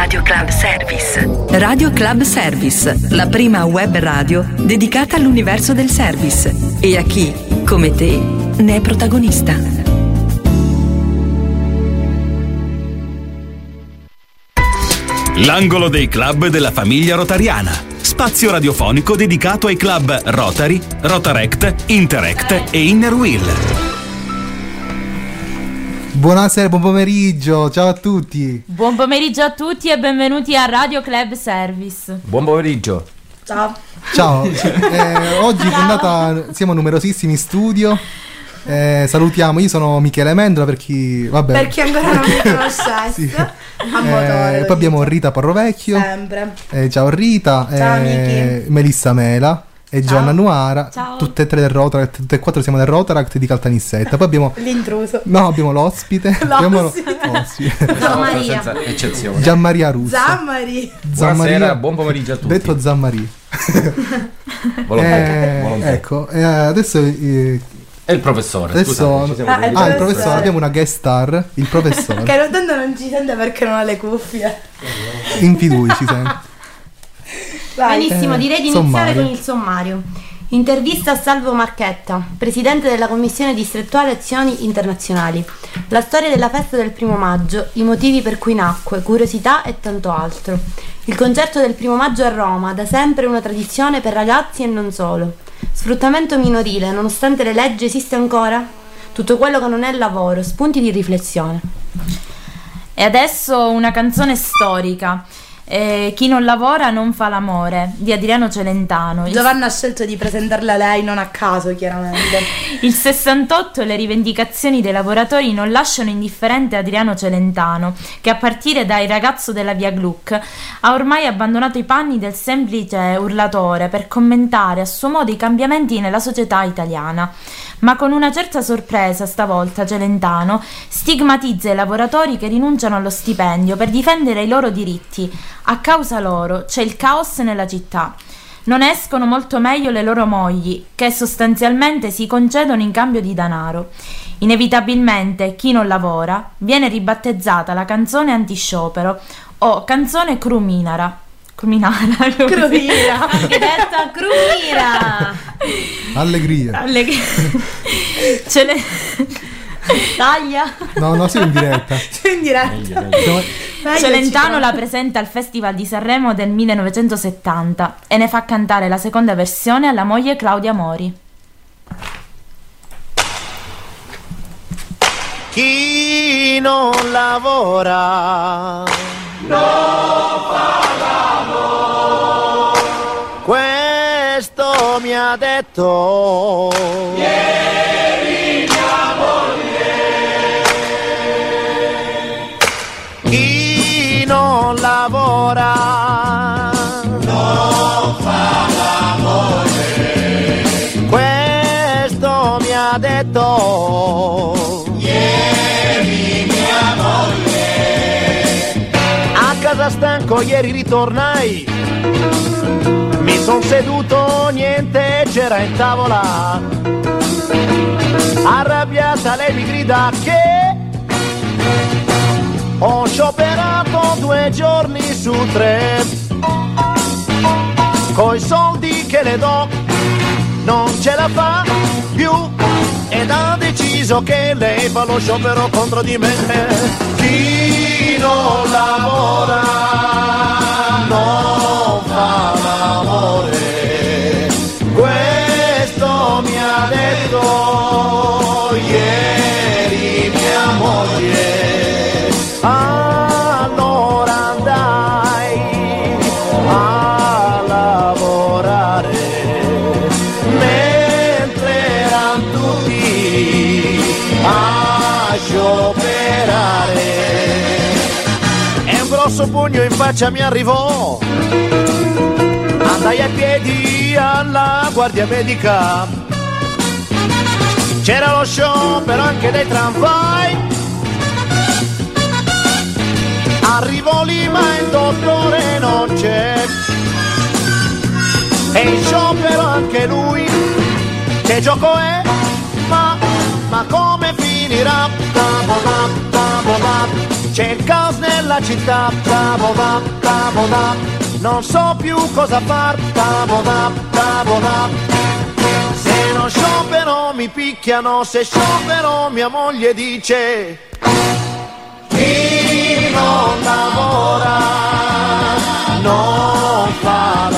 Radio Club Service. Radio Club Service, la prima web radio dedicata all'universo del service e a chi, come te, ne è protagonista. L'angolo dei club della famiglia rotariana. Spazio radiofonico dedicato ai club Rotary, Rotarect, Interact e Inner Wheel. Buonasera, buon pomeriggio, ciao a tutti. Buon pomeriggio a tutti e benvenuti a Radio Club Service. Buon pomeriggio. Ciao. Ciao, eh, oggi puntata, siamo numerosissimi in studio. Eh, salutiamo, io sono Michele Mendola per chi, vabbè. Per chi ancora non mi conoscesse. Sì. Motore. Eh, poi abbiamo. Rita Parrovecchio. Sempre. Eh, ciao Rita, Ciao, eh, Melissa Mela e Ciao. Giovanna Nuara. Ciao. Tutte e tre del Rotaract, tutte e quattro siamo del Rotaract di Caltanissetta. Poi abbiamo L'intruso. No, abbiamo l'ospite. abbiamo l'ospite. Gianmaria. Senza eccezione. Gianmaria Russo. Zammari. Buonasera, buon pomeriggio a tutti. Detto Zammaria. Volontà, Eh, volontà. ecco, eh, adesso eh, È il professore. Adesso scusate, ci siamo Ah, il ah, il professore. professore, abbiamo una guest star, il professore. Che non- tanto non ci sente perché non ha le cuffie. In più lui ci sente. Vai. Benissimo, Eh, direi di iniziare sommario. con il sommario. Intervista a Salvo Marchetta, presidente della Commissione distrettuale Azioni Internazionali. La storia della festa del primo maggio, i motivi per cui nacque, curiosità e tanto altro. Il concerto del primo maggio a Roma, da sempre una tradizione per ragazzi e non solo. Sfruttamento minorile, nonostante le leggi, esiste ancora? Tutto quello che non è lavoro, spunti di riflessione. E adesso una canzone storica. Eh, chi non lavora non fa l'amore di Adriano Celentano. Il, Giovanna ha scelto di presentarla lei non a caso, chiaramente. il 68 e le rivendicazioni dei lavoratori non lasciano indifferente Adriano Celentano, che a partire dai ragazzo della via Gluck ha ormai abbandonato i panni del semplice urlatore per commentare a suo modo i cambiamenti nella società italiana. Ma con una certa sorpresa stavolta Celentano stigmatizza i lavoratori che rinunciano allo stipendio per difendere i loro diritti. A causa loro c'è il caos nella città. Non escono molto meglio le loro mogli, che sostanzialmente si concedono in cambio di denaro. Inevitabilmente chi non lavora viene ribattezzata la canzone antisciopero o canzone cruminara. Cruminara. Crumira. Anche detta crumira. Allegria. Alleg- Ce le... Taglia. No, no, siamo in diretta. In diretta. Celentano la presenta al Festival di Sanremo del 1970 e ne fa cantare la seconda versione alla moglie Claudia Mori. Chi non lavora non fa detto ieri mia moglie. Chi non lavora non fa l'amore. Questo mi ha detto ieri mia moglie. A casa stanco ieri ritornai. Mi son seduto, niente c'era in tavola. Arrabbiata lei mi grida che ho scioperato due giorni su tre. Coi soldi che le do non ce la fa più ed ha deciso che lei fa lo sciopero contro di me. Chi non lavora faccia mi arrivò. Andai a piedi alla guardia medica. C'era lo sciopero anche dei tramvai. Arrivo lì ma il dottore non c'è. E in sciopero anche lui che gioco è? Ma, ma come finirà C'è il caos nella città, tavola, tavola, non so più cosa far, tavola, tavola. Se non sciopero mi picchiano, se sciopero mia moglie dice chi non lavora non fa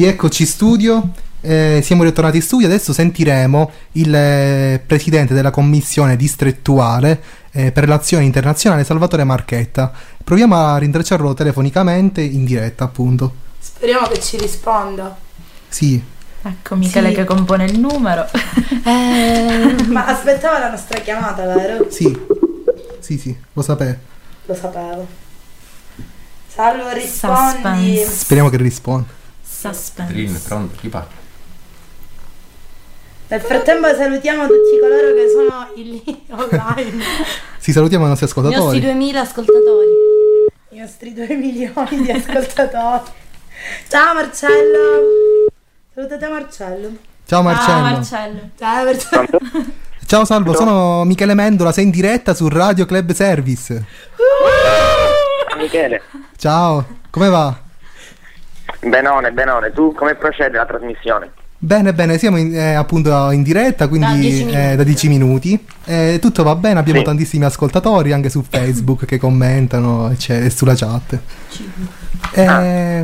Rieccoci in studio. eh, siamo ritornati in studio. Adesso sentiremo il eh, presidente della commissione distrettuale eh, per relazioni internazionali, Salvatore Marchetta. Proviamo a rintracciarlo telefonicamente in diretta, appunto. Speriamo che ci risponda. Sì, Ecco Michele Sì. che compone il numero. Ma aspettava la nostra chiamata, vero? sì, sì, sì, lo sapevo. Lo sapevo. Salvo, rispondi. Suspense. Speriamo che risponda. Suspense. Trin, pronto, chi parla? Nel frattempo salutiamo tutti coloro che sono in lì online. Sì, salutiamo i nostri I nostri ascoltatori. 2000 ascoltatori. I nostri 2 milioni di ascoltatori. Ciao Marcello. Salutate Marcello. Ciao Marcello. Ah, Marcello. Ciao Marcello. Ciao Salvo, sono Michele Mendola, sei in diretta su Radio Club Service. Michele, Ciao, come va? Benone, benone, tu come procede la trasmissione? Bene, bene, siamo in- eh, appunto in diretta, Da quindi 10 eh, minuti. da 10 minuti. Eh, tutto va bene, abbiamo Sì. tantissimi ascoltatori anche su Facebook che commentano eccetera, e sulla chat. Eh,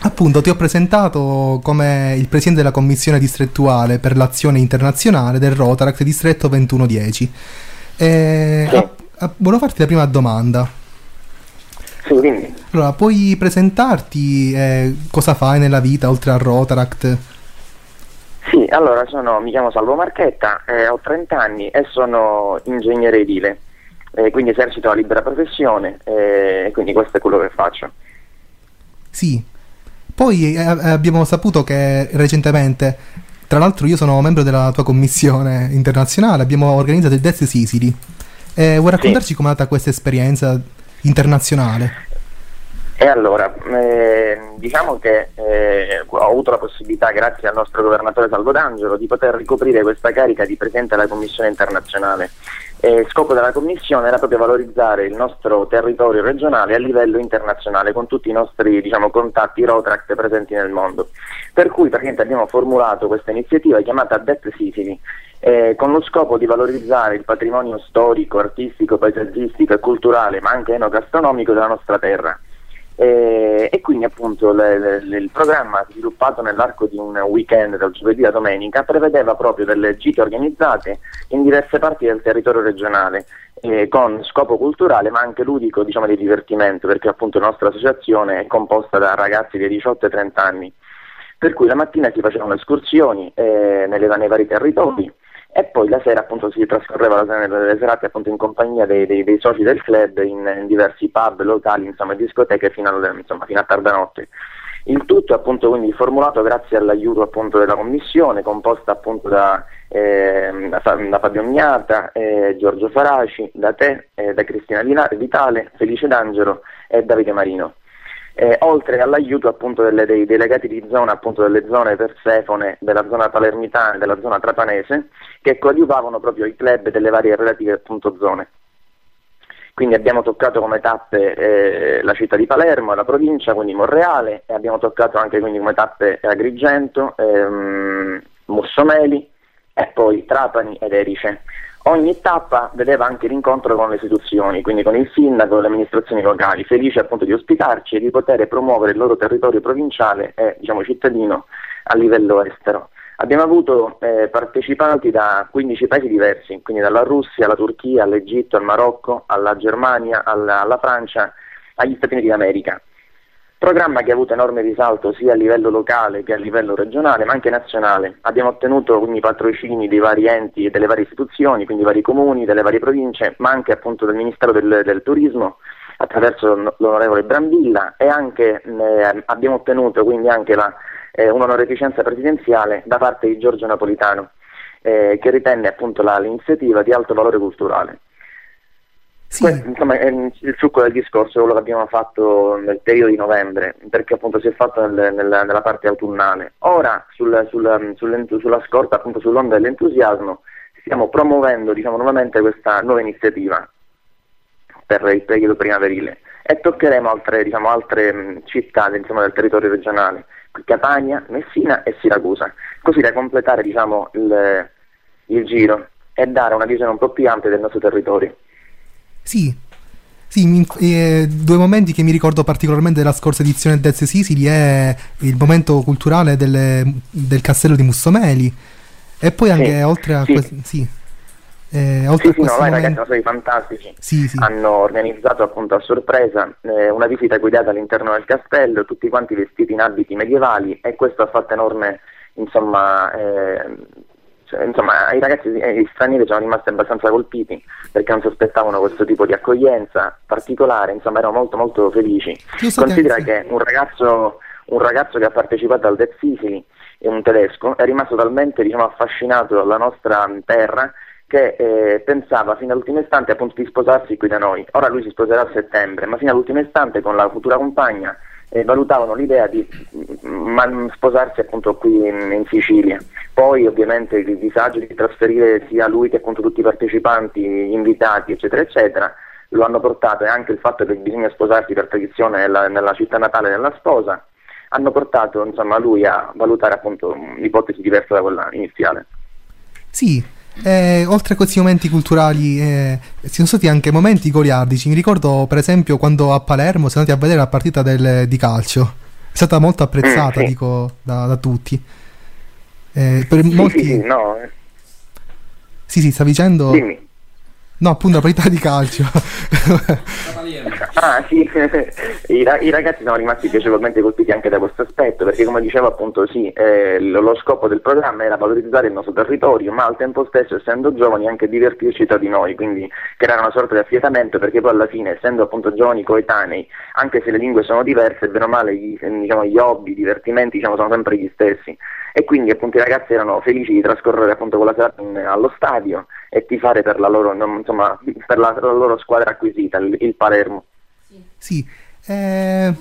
Appunto, ti ho presentato come il presidente della commissione distrettuale per l'azione internazionale del Rotaract distretto 2110. Eh, Sì. a- a- volevo farti la prima domanda. Sì, quindi, Allora, puoi presentarti eh, cosa fai nella vita oltre al Rotaract? sì, allora sono, mi chiamo Salvo Marchetta, eh, ho 30 anni e sono ingegnere edile, eh, quindi esercito la libera professione eh, e quindi questo è quello che faccio. Sì. Poi eh, abbiamo saputo che recentemente, tra l'altro io sono membro della tua commissione internazionale, abbiamo organizzato il Death Sicily. Eh, vuoi raccontarci com'è andata questa esperienza internazionale? E allora, eh, diciamo che eh, ho avuto la possibilità, grazie al nostro governatore Salvo D'Angelo, di poter ricoprire questa carica di presidente della Commissione internazionale. E scopo della Commissione era proprio valorizzare il nostro territorio regionale a livello internazionale, con tutti i nostri diciamo, contatti Rotract presenti nel mondo. Per cui praticamente abbiamo formulato questa iniziativa chiamata Det Sicily, eh, con lo scopo di valorizzare il patrimonio storico, artistico, paesaggistico e culturale, ma anche enogastronomico della nostra terra. Eh, e quindi appunto le- le- il programma sviluppato nell'arco di un weekend dal giovedì alla domenica prevedeva proprio delle gite organizzate in diverse parti del territorio regionale eh, con scopo culturale ma anche ludico diciamo di divertimento perché appunto la nostra associazione è composta da ragazzi dei 18 e 30 anni. Per cui la mattina si facevano escursioni eh, nelle- nei vari territori e poi la sera appunto si trascorreva la- le serate appunto in compagnia dei, dei- dei soci del club in, in diversi pub, locali, insomma discoteche fino, al- insomma, fino a tarda notte. Il tutto appunto quindi formulato grazie all'aiuto appunto della commissione composta appunto da, ehm, da Fa- da Fabio Mignata, eh, Giorgio Faraci, da te, eh, da Cristina Vitale, Felice D'Angelo e Davide Marino. Eh, oltre all'aiuto appunto delle- dei delegati di zona, appunto delle zone Persefone, della zona palermitana e della zona trapanese, che coadiuvavano proprio i club delle varie relative appunto zone. Quindi abbiamo toccato come tappe eh, la città di Palermo, la provincia, quindi Monreale, e abbiamo toccato anche quindi come tappe Agrigento, ehm, Mussomeli e poi Trapani ed Erice. Ogni tappa vedeva anche l'incontro con le istituzioni, quindi con il sindaco e le amministrazioni locali, felici appunto di ospitarci e di poter promuovere il loro territorio provinciale e diciamo cittadino a livello estero. Abbiamo avuto eh, partecipanti da 15 paesi diversi, quindi dalla Russia alla Turchia, all'Egitto, al Marocco, alla Germania, alla, alla Francia, agli Stati Uniti d'America. Programma che ha avuto enorme risalto sia a livello locale che a livello regionale, ma anche nazionale. Abbiamo ottenuto quindi patrocini dei vari enti e delle varie istituzioni, quindi vari comuni, delle varie province, ma anche appunto del Ministero del, del Turismo attraverso l'onorevole Brambilla e anche eh, abbiamo ottenuto quindi anche la, eh, un'onorificenza presidenziale da parte di Giorgio Napolitano eh, che ritenne appunto la, l'iniziativa di alto valore culturale. Sì. Questo, insomma, è il succo del discorso è quello che abbiamo fatto nel periodo di novembre, perché appunto si è fatto nel, nel, nella parte autunnale. Ora, sul, sul, sul, sulla scorta, appunto sull'onda dell'entusiasmo, stiamo promuovendo diciamo, nuovamente questa nuova iniziativa per il periodo primaverile e toccheremo altre, diciamo, altre città insomma, del territorio regionale, Catania, Messina e Siracusa, così da completare diciamo, il, il giro e dare una visione un po' più ampia del nostro territorio. Sì, sì, mi, eh, due momenti che mi ricordo particolarmente della scorsa edizione del Sicily è il momento culturale delle, del castello di Mussomeli e poi anche sì, oltre a sì. questo... Sì. Eh, oltre sì, a sì, no, momento... ragazzi sono stati fantastici. Sì, sì. Hanno organizzato appunto a sorpresa eh, una visita guidata all'interno del castello, tutti quanti vestiti in abiti medievali e questo ha fatto enorme, insomma, eh, cioè, insomma, i ragazzi eh, stranieri sono rimasti abbastanza colpiti perché non si aspettavano questo tipo di accoglienza particolare, insomma erano molto molto felici. Considera che un ragazzo, un ragazzo che ha partecipato al Dead Sicily, un tedesco, è rimasto talmente diciamo, affascinato dalla nostra terra che eh, pensava fino all'ultimo istante appunto di sposarsi qui da noi. Ora lui si sposerà a settembre, ma fino all'ultimo istante con la futura compagna eh, valutavano l'idea di mm, sposarsi appunto qui in, in, Sicilia. Poi ovviamente il disagio di trasferire sia lui che appunto tutti i partecipanti, invitati, eccetera, eccetera, lo hanno portato e anche il fatto che bisogna sposarsi per tradizione nella, nella città natale della sposa, hanno portato insomma lui a valutare appunto un'ipotesi diversa da quella iniziale. Sì, eh, oltre a questi momenti culturali, eh, ci sono stati anche momenti goliardici. Mi ricordo, per esempio, quando a Palermo siamo andati a vedere la partita del, di calcio. È stata molto apprezzata, mm, sì. dico, da, da tutti. Eh, per sì, molti... sì, no. eh. Sì, sì, sta dicendo... Dimmi. No, appunto, la partita di calcio. ah, sì, I, I, ragazzi sono rimasti piacevolmente colpiti anche da questo aspetto, perché come dicevo appunto sì, eh, lo, scopo del programma era valorizzare il nostro territorio, ma al tempo stesso, essendo giovani, anche divertirci tra di noi, quindi creare una sorta di affietamento, perché poi alla fine, essendo appunto giovani coetanei, anche se le lingue sono diverse, bene o male gli, diciamo, gli hobby, i divertimenti diciamo, sono sempre gli stessi. E quindi appunto i ragazzi erano felici di trascorrere appunto quella serata allo stadio e tifare per la loro, insomma, per la, la loro squadra acquisita, il, il Palermo. Sì, eh,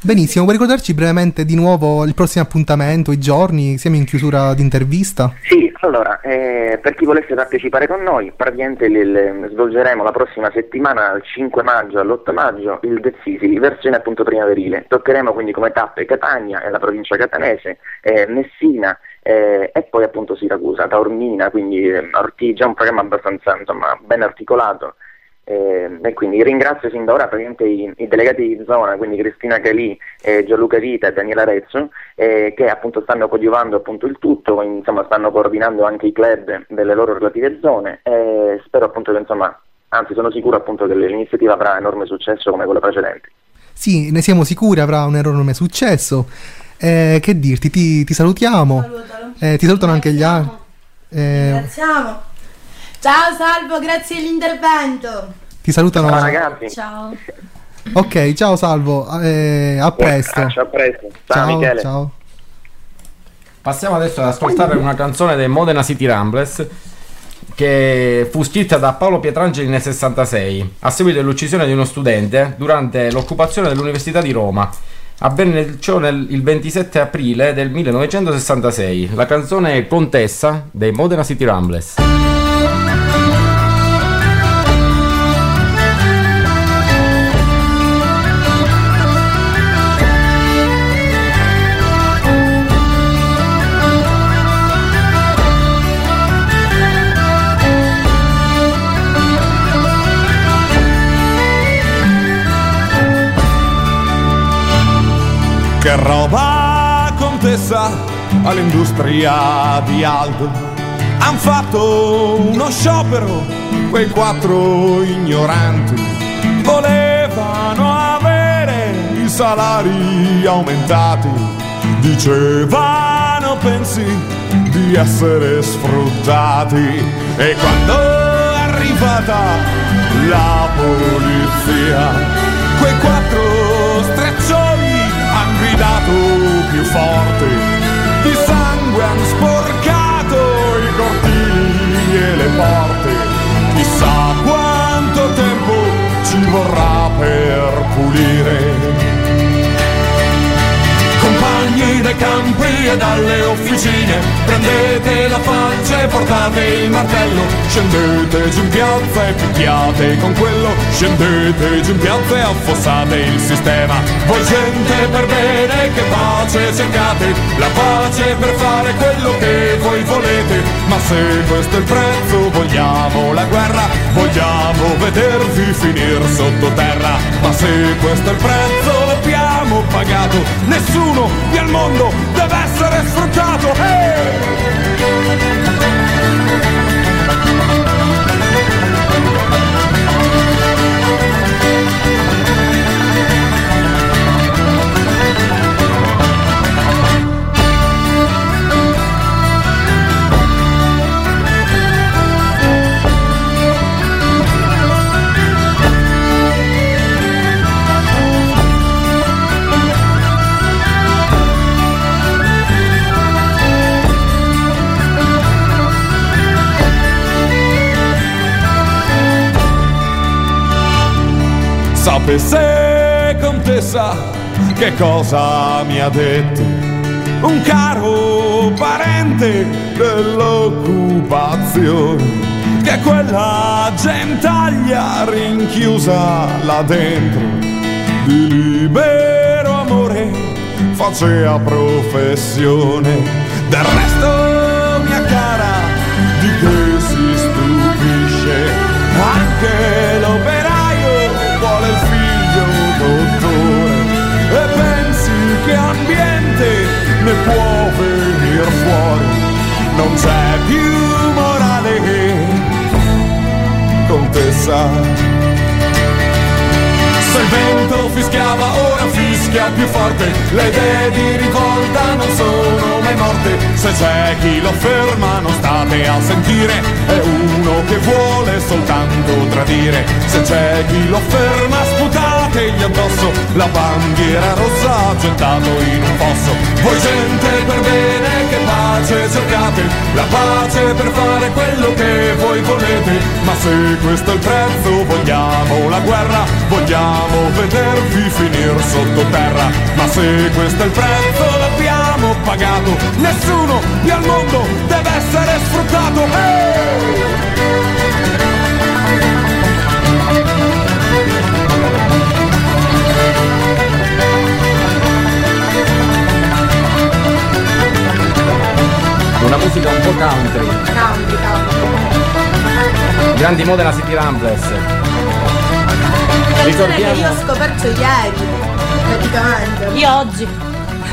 benissimo, vuoi ricordarci brevemente di nuovo il prossimo appuntamento, i giorni? Siamo in chiusura di intervista? Sì, allora, eh, per chi volesse partecipare con noi, praticamente il, il, svolgeremo la prossima settimana, dal 5 maggio all'8 maggio, il Dead Sicily, versione appunto primaverile. Toccheremo quindi come tappe Catania e la provincia catanese, eh, Messina, eh, e poi appunto Siracusa, Taormina, quindi eh, Ortigia, un programma abbastanza insomma, ben articolato. Eh, e quindi ringrazio sin da ora praticamente i, i, delegati di zona, quindi Cristina Calì, eh, Gianluca Vita e Daniela Rezzo, eh, che appunto stanno coadiuvando appunto il tutto, insomma stanno coordinando anche i club delle loro relative zone e spero appunto che insomma, anzi sono sicuro appunto che l'iniziativa avrà enorme successo come quella precedente. Sì, ne siamo sicuri, avrà un enorme successo. Eh, che dirti, ti, ti salutiamo. Eh, ti salutano anche gli altri. Eh, Ringraziamo. Ciao Salvo, grazie dell'intervento. Ti salutano. Ciao ragazzi. Ciao. Ok, ciao Salvo, eh, a presto. a presto. Ciao, ciao, Michele. ciao. Passiamo adesso ad ascoltare una canzone dei Modena City Ramblers che fu scritta da Paolo Pietrangeli nel 66 a seguito dell'uccisione di uno studente durante l'occupazione dell'Università di Roma. Avvenne ciò nel, il 27 aprile del 1966. La canzone è Contessa dei Modena City Ramblers. Che roba contessa all'industria di Aldo. Han fatto uno sciopero quei quattro ignoranti. Volevano avere il salari aumentati, dicevano pensi di essere sfruttati e quando è arrivata la polizia, quei quattro hanno gridato più forte, di sangue hanno sporcato i cortili e le porte. Chissà quanto tempo ci vorrà per pulire. Dai campi e dalle officine, prendete la falce e portate il martello, scendete giù in piazza e picchiate con quello, scendete giù in piazza e affossate il sistema. Voi gente per bene che pace cercate, la pace per fare quello che voi volete, se questo è il prezzo vogliamo la guerra, vogliamo vedervi finire sottoterra, ma se questo è il prezzo l'abbiamo pagato, nessuno al mondo deve essere sfruttato. Hey! Sapesse contessa che cosa mi ha detto un caro parente dell'occupazione che quella gentaglia rinchiusa là dentro di libero amore faceva professione. Del resto non c'è più morale contessa. Se il vento fischiava ora fischia più forte. Le idee di rivolta non sono mai morte. Se c'è chi lo ferma non state a sentire. È uno che vuole soltanto tradire. Se c'è chi lo ferma sputategli addosso. La bandiera rossa gettato in un fosso. Voi gente per bene pace cercate La pace per fare quello che voi volete. Ma se questo è il prezzo vogliamo la guerra Vogliamo vedervi finire sottoterra. Ma se questo è il prezzo l'abbiamo pagato. Nessuno qui al mondo deve essere sfruttato. Hey! Una musica un po' country. Country, country. Grandi Modena City Ramblers. Canzone che Ricordiamo- io ho scoperto ieri, praticamente. Io oggi.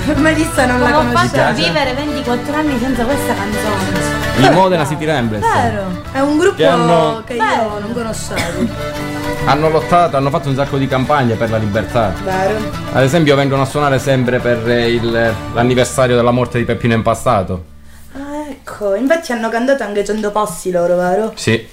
Melissa non la Come ho fatto a vivere 24 anni senza questa canzone? I Modena City Ramblers. Vero, è un gruppo Che hanno- che io non conoscevo. Hanno lottato, hanno fatto un sacco di campagne per la libertà. Vero. Ad esempio vengono a suonare sempre per il- l'anniversario della morte di Peppino Impastato. Ecco, infatti hanno cantato anche 100 passi loro, vero? Sì.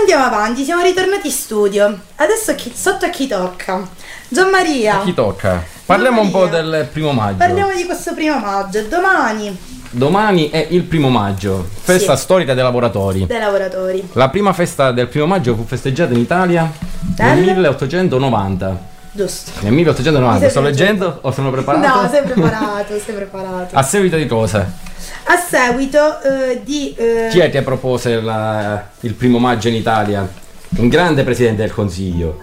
Andiamo avanti, siamo ritornati in studio. Adesso chi- sotto a chi tocca? Gian Maria. A chi tocca? Parliamo un po' del primo maggio. Parliamo di questo primo maggio. Domani, Domani è il primo maggio, festa Sì. storica dei lavoratori. dei lavoratori. La prima festa del primo maggio fu festeggiata in Italia nel Nel? 1890. Giusto. Nel 1890, Mi sto leggendo o sono preparato? No, sei preparato, sei preparato. A seguito di cosa? A seguito eh, di... eh, Chi è che propose la- il primo maggio in Italia? Un grande presidente del consiglio.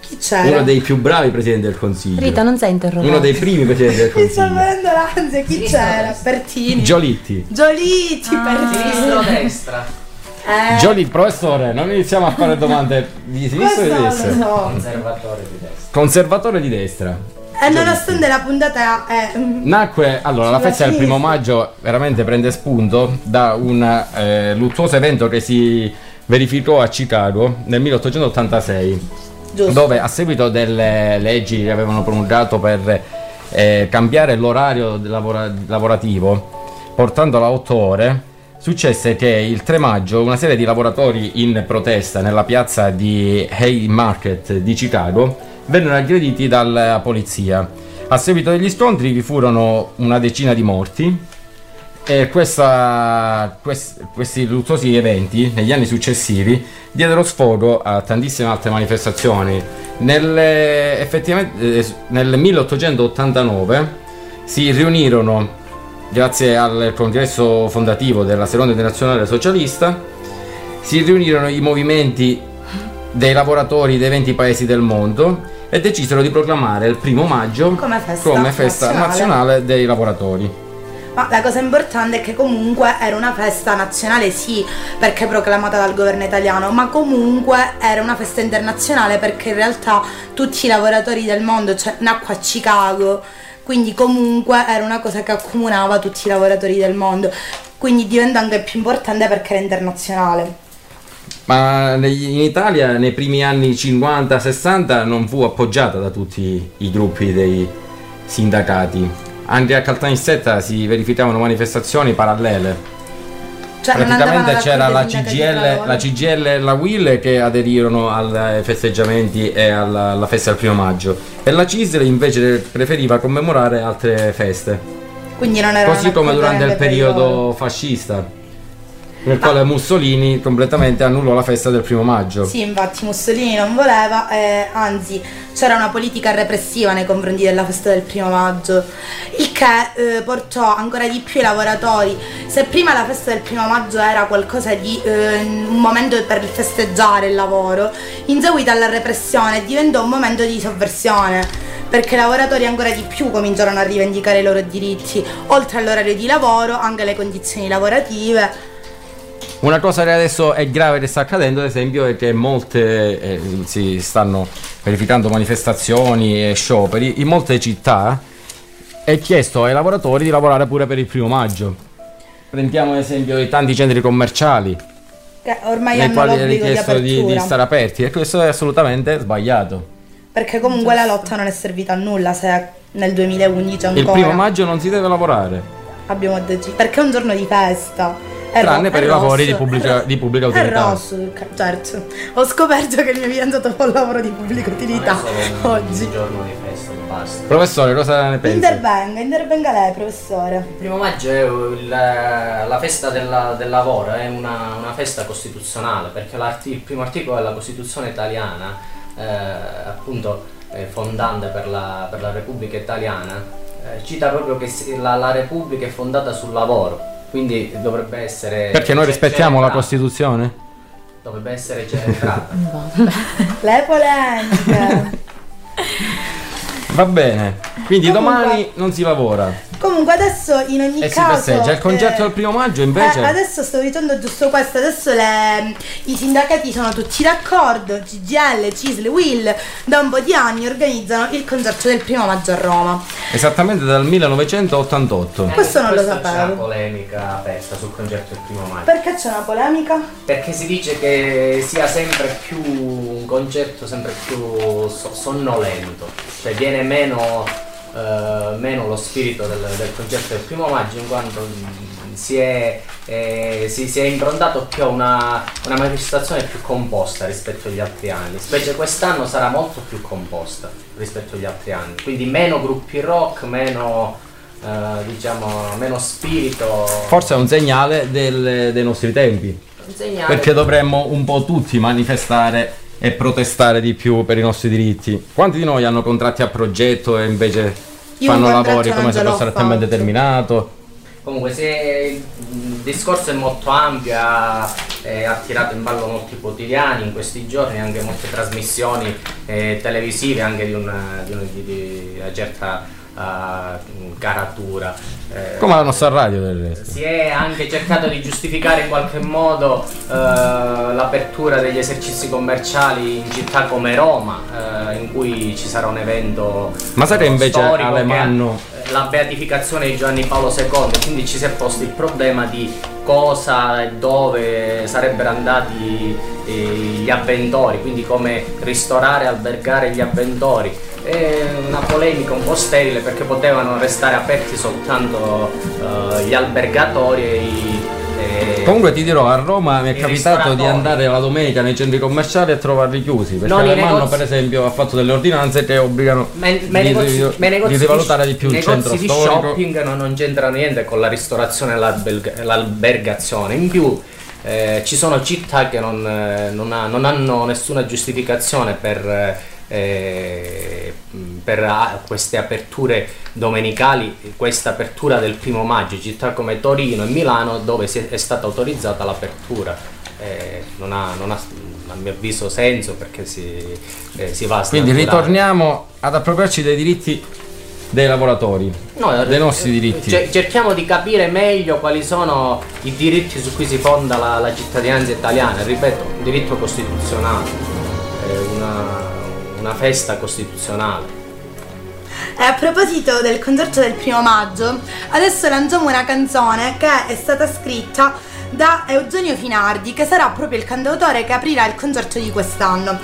chi c'era? Uno dei più bravi presidenti del consiglio. Rita, non sei interrogato. Uno dei primi presidenti del Mi sta consiglio. venendo l'ansia, chi c'era? Pertini. Giolitti. Giolitti, Pertini. destra. Eh, Giolitti, professore, non iniziamo a fare domande di sinistra o di destra. so. Conservatore di destra. Conservatore di destra. E nonostante la puntata è... mm, Nacque, allora, la festa del primo maggio veramente prende spunto da un eh, luttuoso evento che si verificò a Chicago nel 1886. Giusto. dove a seguito delle leggi che avevano promulgato per eh, cambiare l'orario lavora- lavorativo, portandolo a 8 ore, successe che il 3 maggio una serie di lavoratori in protesta nella piazza di Haymarket di Chicago vennero aggrediti dalla polizia. A seguito degli scontri vi furono una decina di morti e questa- quest- questi luttuosi eventi negli anni successivi diedero sfogo a tantissime altre manifestazioni. Nel, effettivamente, eh, nel 1889 si riunirono, grazie al congresso fondativo della Seconda Internazionale Socialista, si riunirono i movimenti dei lavoratori dei 20 paesi del mondo e decisero di proclamare il primo maggio Come festa come festa nazionale. nazionale dei lavoratori. Ma la cosa importante è che comunque era una festa nazionale, sì, perché proclamata dal governo italiano, ma comunque era una festa internazionale perché in realtà tutti i lavoratori del mondo, cioè nacque a Chicago, quindi comunque era una cosa che accomunava tutti i lavoratori del mondo, quindi diventa anche più importante perché era internazionale. Ma in Italia nei primi anni 50-60 non fu appoggiata da tutti i gruppi dei sindacati. Anche a Caltanissetta si verificavano manifestazioni parallele. Cioè, Praticamente c'era la CGL, la CGL e la WIL che aderirono ai festeggiamenti e alla, alla festa del primo maggio e la CISL invece preferiva commemorare altre feste. Quindi non erano Così come durante il neanche per loro. periodo fascista, nel quale Mussolini completamente annullò la festa del primo maggio. Sì, infatti Mussolini non voleva, eh, anzi c'era una politica repressiva nei confronti della festa del primo maggio, il che eh, portò ancora di più i lavoratori. Se prima la festa del primo maggio era qualcosa di eh, un momento per festeggiare il lavoro, in seguito alla repressione diventò un momento di sovversione. Perché i lavoratori ancora di più cominciarono a rivendicare i loro diritti, oltre all'orario di lavoro, anche le condizioni lavorative. Una cosa che adesso è grave che sta accadendo, ad esempio, è che molte eh, si stanno verificando manifestazioni e scioperi in molte città. È chiesto ai lavoratori di lavorare pure per il primo maggio. Prendiamo ad esempio i tanti centri commerciali Che ormai nei hanno quali è di richiesto di, apertura. di stare aperti e questo è assolutamente sbagliato. Perché comunque la lotta non è servita a nulla se nel 2011 ancora Il primo maggio non si deve lavorare, abbiamo deciso. Perché è un giorno di festa. È tranne ro- per è i lavori di rosso, pubblica, è di pubblica È utilità. rosso, ca- certo. Ho scoperto che il mio fidanzato fa un lavoro di pubblica utilità oggi. giorno di festa, basta. Professore, cosa ne pensa? Intervenga, intervenga lei, professore. Il primo maggio è il- la festa della- del lavoro, è una, una festa costituzionale perché il primo articolo della Costituzione italiana, eh, appunto eh, fondante per la, per la Repubblica Italiana, eh, cita proprio che la, la Repubblica è fondata sul lavoro, quindi dovrebbe essere... Perché noi rispettiamo la. Costituzione? Dovrebbe essere celebrata. Le polemiche. Va bene, quindi Comunque- domani non si lavora Comunque adesso in ogni e si caso festeggia. Il concerto eh, del primo maggio invece... Eh, adesso sto dicendo giusto questo, adesso le- i sindacati sono tutti d'accordo, CGL, CISL, WIL, da un po' di anni organizzano il concerto del primo maggio a Roma. Esattamente dal 1988. Questo non lo C'è una sapevo. polemica aperta sul concerto del primo maggio. Perché c'è una polemica? Perché si dice che sia sempre più un concerto sempre più so- sonnolento, cioè viene meno, eh, meno lo spirito del, del concerto del primo maggio in quanto mm, si è, eh, si, si è improntato più a una, una manifestazione più composta rispetto agli altri anni, specie quest'anno sarà molto più composta rispetto agli altri anni, quindi meno gruppi rock, meno, eh, diciamo, meno spirito. Forse è un segnale del- dei nostri tempi. un segnale- Perché dovremmo un po' tutti manifestare e protestare di più per i nostri diritti. Quanti di noi hanno contratti a progetto e invece Io fanno lavori come se fossero a tempo indeterminato? Comunque se il discorso è molto ampio, ha, eh, ha tirato in ballo molti quotidiani in questi giorni, anche molte trasmissioni eh, televisive anche di una, di una- di- di una certa eh, caratura. Eh, Come la nostra radio del resto. si è anche cercato di giustificare in qualche modo eh, l'apertura degli esercizi commerciali in città come Roma, eh, in cui ci sarà un evento Ma sai che invece Alemanno- la beatificazione di Giovanni Paolo II, quindi ci si è posto il problema di cosa e dove sarebbero andati eh, gli avventori, quindi come ristorare e albergare gli avventori. È una polemica un po' sterile perché potevano restare aperti soltanto eh, gli albergatori e i... e- Comunque ti dirò, a Roma mi è capitato di andare la domenica nei centri commerciali e trovarli chiusi. Perché Non Alemanno, negozi- per esempio, ha fatto delle ordinanze che obbligano Ma i- di, negozi, negozi di rivalutare di più il centro di storico. shopping non, non c'entra niente con la ristorazione e l'alberg- l'albergazione. In più eh, ci sono città che non, eh, non ha- non hanno nessuna giustificazione per, eh, per ah, queste aperture domenicali, questa apertura del primo maggio, città come Torino e Milano dove è, stata autorizzata l'apertura. Eh, non, ha, non ha, a mio avviso senso perché si, eh, si va a Quindi ritorniamo ad appropriarci dei diritti dei lavoratori, No, dei eh, nostri diritti. ce- cerchiamo di capire meglio quali sono i diritti su cui si fonda la, la cittadinanza italiana. Ripeto, un diritto costituzionale, è una, una festa costituzionale. E a proposito del concerto del primo maggio, adesso lanciamo una canzone che è stata scritta da Eugenio Finardi, che sarà proprio il cantautore che aprirà il concerto di quest'anno.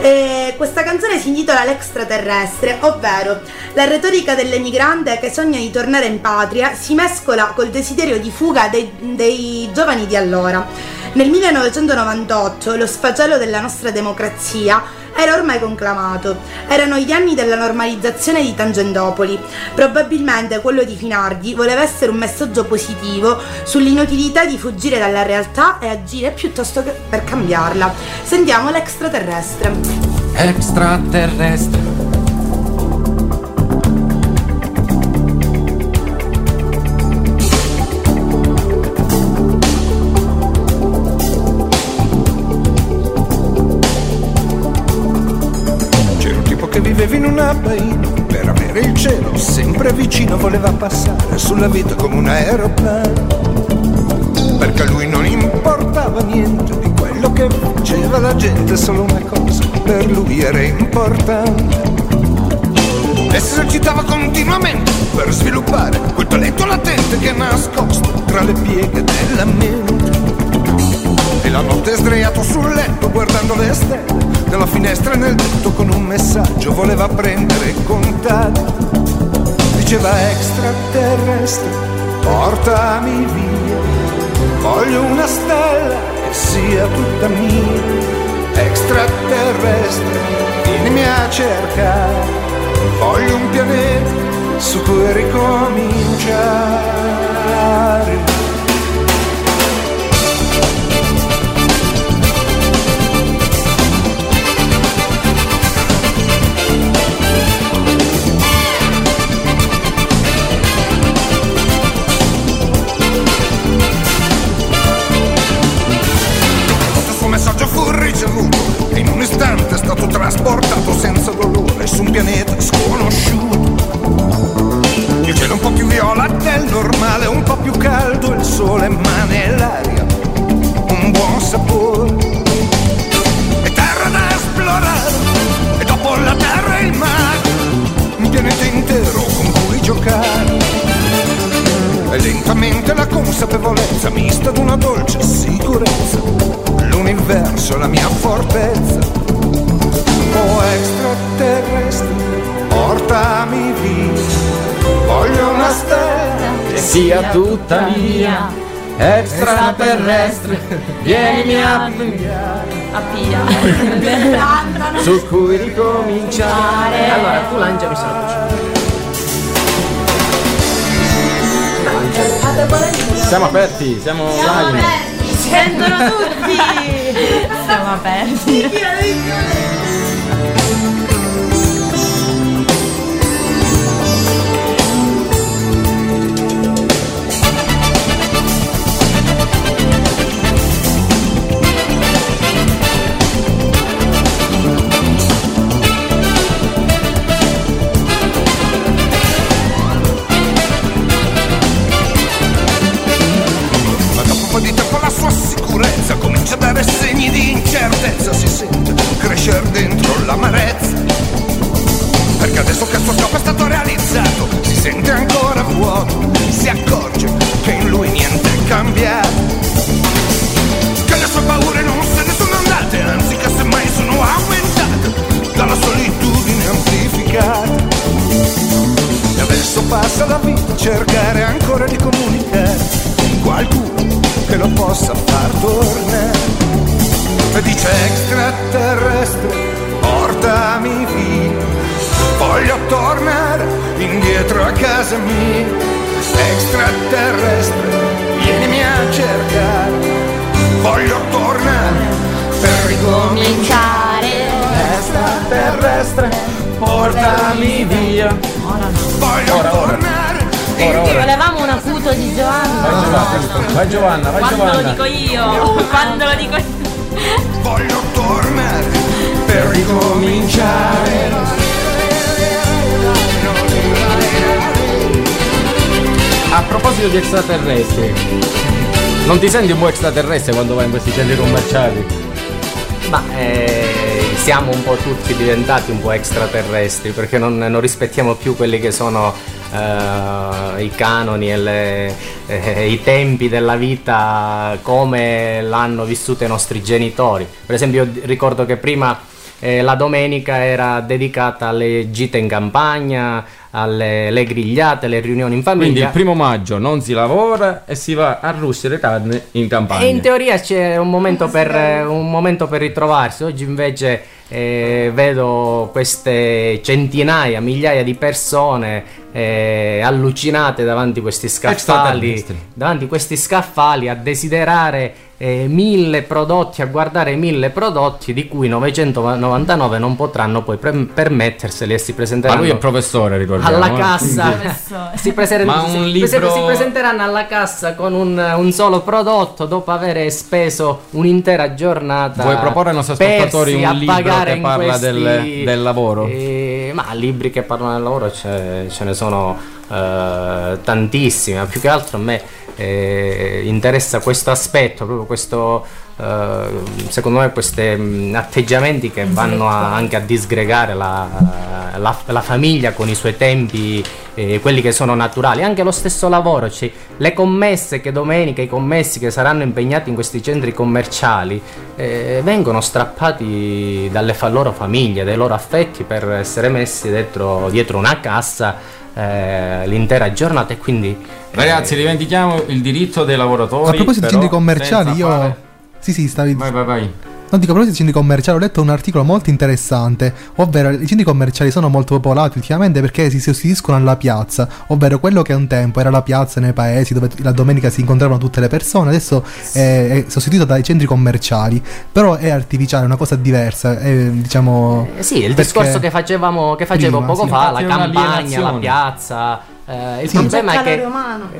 E questa canzone si intitola L'extraterrestre, ovvero la retorica dell'emigrante che sogna di tornare in patria si mescola col desiderio di fuga dei, dei giovani di allora. Nel 1998 lo sfacelo della nostra democrazia era ormai conclamato. Erano gli anni della normalizzazione di Tangentopoli. Probabilmente quello di Finardi voleva essere un messaggio positivo sull'inutilità di fuggire dalla realtà e agire piuttosto che per cambiarla. Sentiamo l'extraterrestre. Extraterrestre. Sempre vicino Voleva passare sulla vita come un aeroplano. Perché a lui non importava niente Di quello che faceva la gente Solo una cosa per lui era importante. E si esercitava continuamente Per sviluppare quel talento latente Che è nascosto tra le pieghe della mente. E la notte sdraiato sul letto guardando le stelle dalla finestra nel tetto con un messaggio voleva prendere contatti. Diceva extraterrestre, portami via. Voglio una stella che sia tutta mia. Extraterrestre, vienimi a cercare. Voglio un pianeta su cui ricominciare. Trasportato senza dolore su un pianeta sconosciuto. Il cielo è un po' più viola del normale, un po' più caldo il sole, ma nell'aria un buon sapore. E terra da esplorare, e dopo la terra e il mare, un pianeta intero con cui giocare. E lentamente la consapevolezza mista d'una dolce sicurezza. L'universo è la mia fortezza. Oh extraterrestre, portami via. Voglio una stella Che sia tutta mia. Extraterrestre, vienimi a A Pia. su cui ricominciare. Allora, tu lanciami se la Siamo aperti, siamo online. Sentono tutti! Siamo aperti. Crescere dentro l'amarezza. Perché adesso che il suo scopo è stato realizzato, si sente ancora vuoto, si accorge che in lui niente è cambiato. Che le sue paure non se ne sono andate, anzi che semmai sono aumentate dalla solitudine amplificata. E adesso passa la vita a cercare ancora di comunicare con qualcuno che lo possa far tornare. E dice extraterrestre, portami via. Voglio tornare indietro a casa mia. Extraterrestre, vienimi a cercare. Voglio tornare per ricominciare. Extraterrestre, portami via. Voglio tornare. Ora, ora. Volevamo un acuto di Giovanna. Vai Giovanna, vai Quando lo Giovanna. dico io, quando lo dico io. Voglio tornare per ricominciare. A proposito di extraterrestri, non ti senti un po' extraterrestre quando vai in questi centri commerciali? Ma eh, siamo un po' tutti diventati un po' extraterrestri perché non, non rispettiamo più quelli che sono eh, i canoni e le- eh, i tempi della vita come l'hanno vissuto i nostri genitori. Per esempio, io ricordo che prima eh, la domenica era dedicata alle gite in campagna, alle le grigliate, alle riunioni in famiglia. Quindi il primo maggio non si lavora e si va a russere carne in campagna. E in teoria c'è un momento, per, un momento per ritrovarsi. Oggi invece eh, vedo queste centinaia, migliaia di persone eh, allucinate davanti a questi scaffali, davanti a questi scaffali a desiderare eh, mille prodotti, a guardare mille prodotti di cui 999 non potranno poi pre- permetterseli e si Ma presenteranno lui è professore, ricordiamo. alla eh. cassa si, presen- Ma si- un per esempio, libro- si presenteranno alla cassa con un, un solo prodotto dopo aver speso un'intera giornata Vuoi proporre ai nostri ascoltatori un libro che parla questi- del- del lavoro? Eh, ma libri che parlano del lavoro ce, ce ne sono eh, tantissimi ma più che altro a me eh, interessa questo aspetto proprio questo eh, secondo me questi atteggiamenti che vanno a- anche a disgregare la, la- la famiglia con i suoi tempi eh, quelli che sono naturali. Anche lo stesso lavoro cioè, le commesse che domenica i commessi che saranno impegnati in questi centri commerciali eh, vengono strappati dalle loro famiglie dai loro affetti per essere messi dentro, dietro una cassa eh, l'intera giornata e quindi Ragazzi, rivendichiamo il diritto dei lavoratori. A proposito di commerciali, io. fare- Sì, sì, stavi. Vai, vai, vai. No, dico, a proposito di centri commerciali, ho letto un articolo molto interessante, ovvero i centri commerciali sono molto popolati ultimamente perché si sostituiscono alla piazza, ovvero quello che un tempo era la piazza nei paesi dove la domenica si incontravano tutte le persone, adesso è, è sostituito dai centri commerciali, però è artificiale, è una cosa diversa, è, diciamo... Eh sì, il discorso che facevamo che facevo Prima, poco sì. fa, la campagna, la piazza. Eh, il Sì. problema che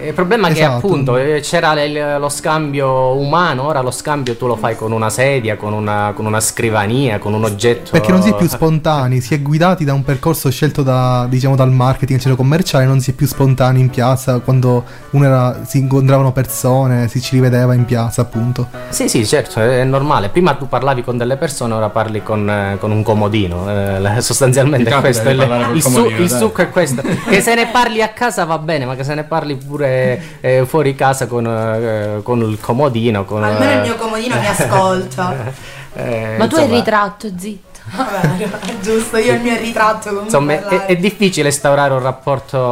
il problema è che Esatto. appunto eh, c'era il- lo scambio umano, ora lo scambio tu lo fai con una sedia, con una, con una scrivania, con un oggetto. Perché non si è più spontanei, si è guidati da un percorso scelto da, diciamo, dal marketing al centro commerciale, non si è più spontanei in piazza quando uno era- si incontravano persone, si ci rivedeva in piazza, appunto. Sì, sì, certo, è normale. Prima tu parlavi con delle persone, ora parli con, eh, con un comodino. Eh, sostanzialmente questo è il, il su- comodino, il dai. succo è questo. che se ne parli a casa va bene, ma che se ne parli pure eh, fuori casa con, eh, con il comodino. Con, Almeno il eh, mio comodino mi ascolta. eh, Ma tu hai il insomma, ritratto, zitto. Vabbè, giusto, io il mio ritratto comunque. Insomma, è, è difficile instaurare un rapporto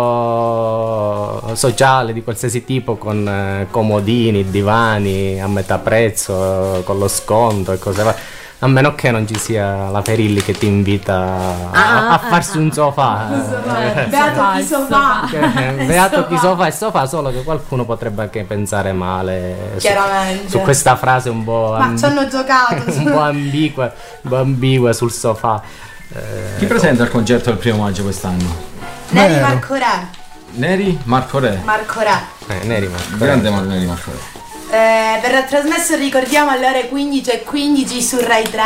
sociale di qualsiasi tipo con eh, comodini, divani a metà prezzo, con lo sconto e cose varie. A meno che non ci sia la Perilli che ti invita a, Ah, a farsi un sofà. Beato chi Sofà. Eh, Beato chi sofà e sofà, solo che qualcuno potrebbe anche pensare male su, Chiaramente. su questa frase un po', Ma amb- ci hanno giocato. un po' ambigua, un po' ambigua sul sofà. Eh, Chi presenta il concerto del primo maggio quest'anno? Neri. Marco Re. Neri Marco Re. Marco Re. eh, Neri, ma- Grande Mar- Neri Marco Re. Eh, verrà trasmesso, ricordiamo, alle ore 15 e 15 su Rai 3.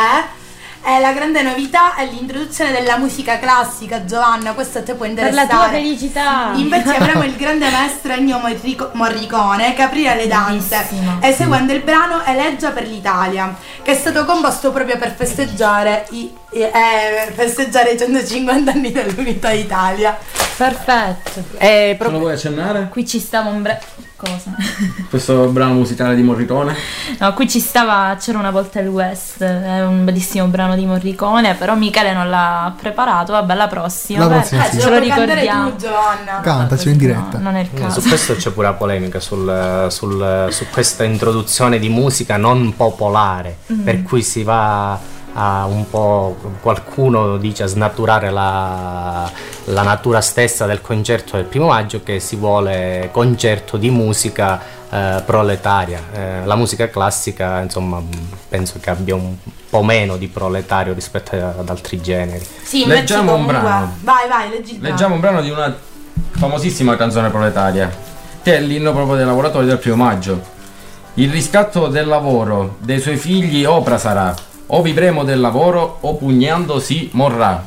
E la grande novità è l'introduzione della musica classica, Giovanna, questo a te può Per interessare. la tua felicità. Invece avremo il grande maestro Ennio Morrico- Morricone che aprirà le danze, eseguendo il brano Eleggia per l'Italia, che è stato composto proprio per festeggiare i, i- eh, festeggiare i 150 anni dell'Unità d'Italia. Perfetto. E Ce lo vuoi accennare? Qui ci stava un bre... Cosa? Questo brano musicale di Morricone? No, qui ci stava C'era una volta il West, è un bellissimo brano di Morricone, però Michele non l'ha preparato, vabbè la prossima. La prossima, sì. ce lo ricordiamo. tu, Giovanna. Cantacelo in diretta. Non è il Eh, caso. Su questo c'è pure la polemica sul- sul- su questa introduzione di musica non popolare, Mm. per cui si va a un po' qualcuno dice a snaturare la, la natura stessa del concerto del primo maggio che si vuole concerto di musica eh, proletaria. Eh, la musica classica, insomma, penso che abbia un po' meno di proletario rispetto ad altri generi. Sì, Leggiamo un brano. Vai, vai, leggi il brano. Leggiamo un brano di una famosissima canzone proletaria, che è l'inno proprio dei lavoratori del primo maggio. Il riscatto del lavoro dei suoi figli opera sarà, o vivremo del lavoro o pugnando si morrà.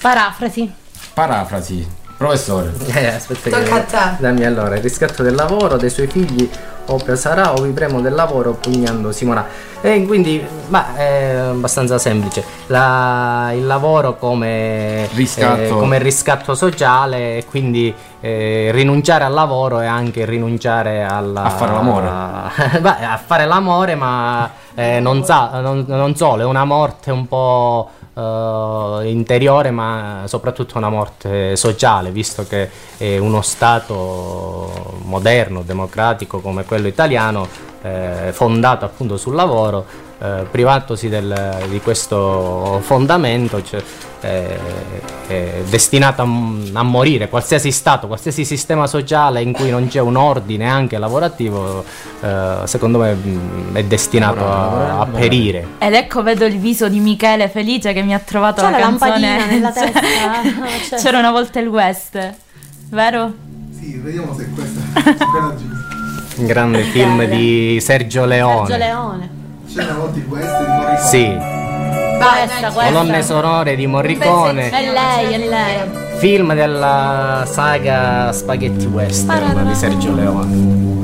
Parafrasi. Parafrasi, professore. Eh, aspetta Tocca a te. Dammi allora, il riscatto del lavoro dei suoi figli opera sarà o vivremo del lavoro pugnando si morrà. E quindi, ma è abbastanza semplice. La- il lavoro come Riscatto. eh, come riscatto sociale e quindi eh, rinunciare al lavoro è anche rinunciare alla, A fare l'amore. Beh, a fare l'amore, ma eh, non, sa- non- non solo, è una morte un po' interiore, ma soprattutto una morte sociale, visto che uno Stato moderno, democratico come quello italiano, eh, fondato appunto sul lavoro, eh, privatosi del- di questo fondamento, cioè, eh, è destinato a, a morire. Qualsiasi Stato, qualsiasi sistema sociale in cui non c'è un ordine anche lavorativo, eh, secondo me mh, è destinato a, a perire. Ed ecco vedo il viso di Michele felice che mi ha trovato C'ha la, la canzone. nella testa. Cioè. C'era una volta il West, vero? Sì, vediamo se questa è quella giusta. Un grande film di Sergio Leone. Sergio Leone. C'è volta il West di Morricone. Sì, Questa, questa. colonne sonore di Morricone, È lei, è lei. film della saga Spaghetti Western di Sergio Leone.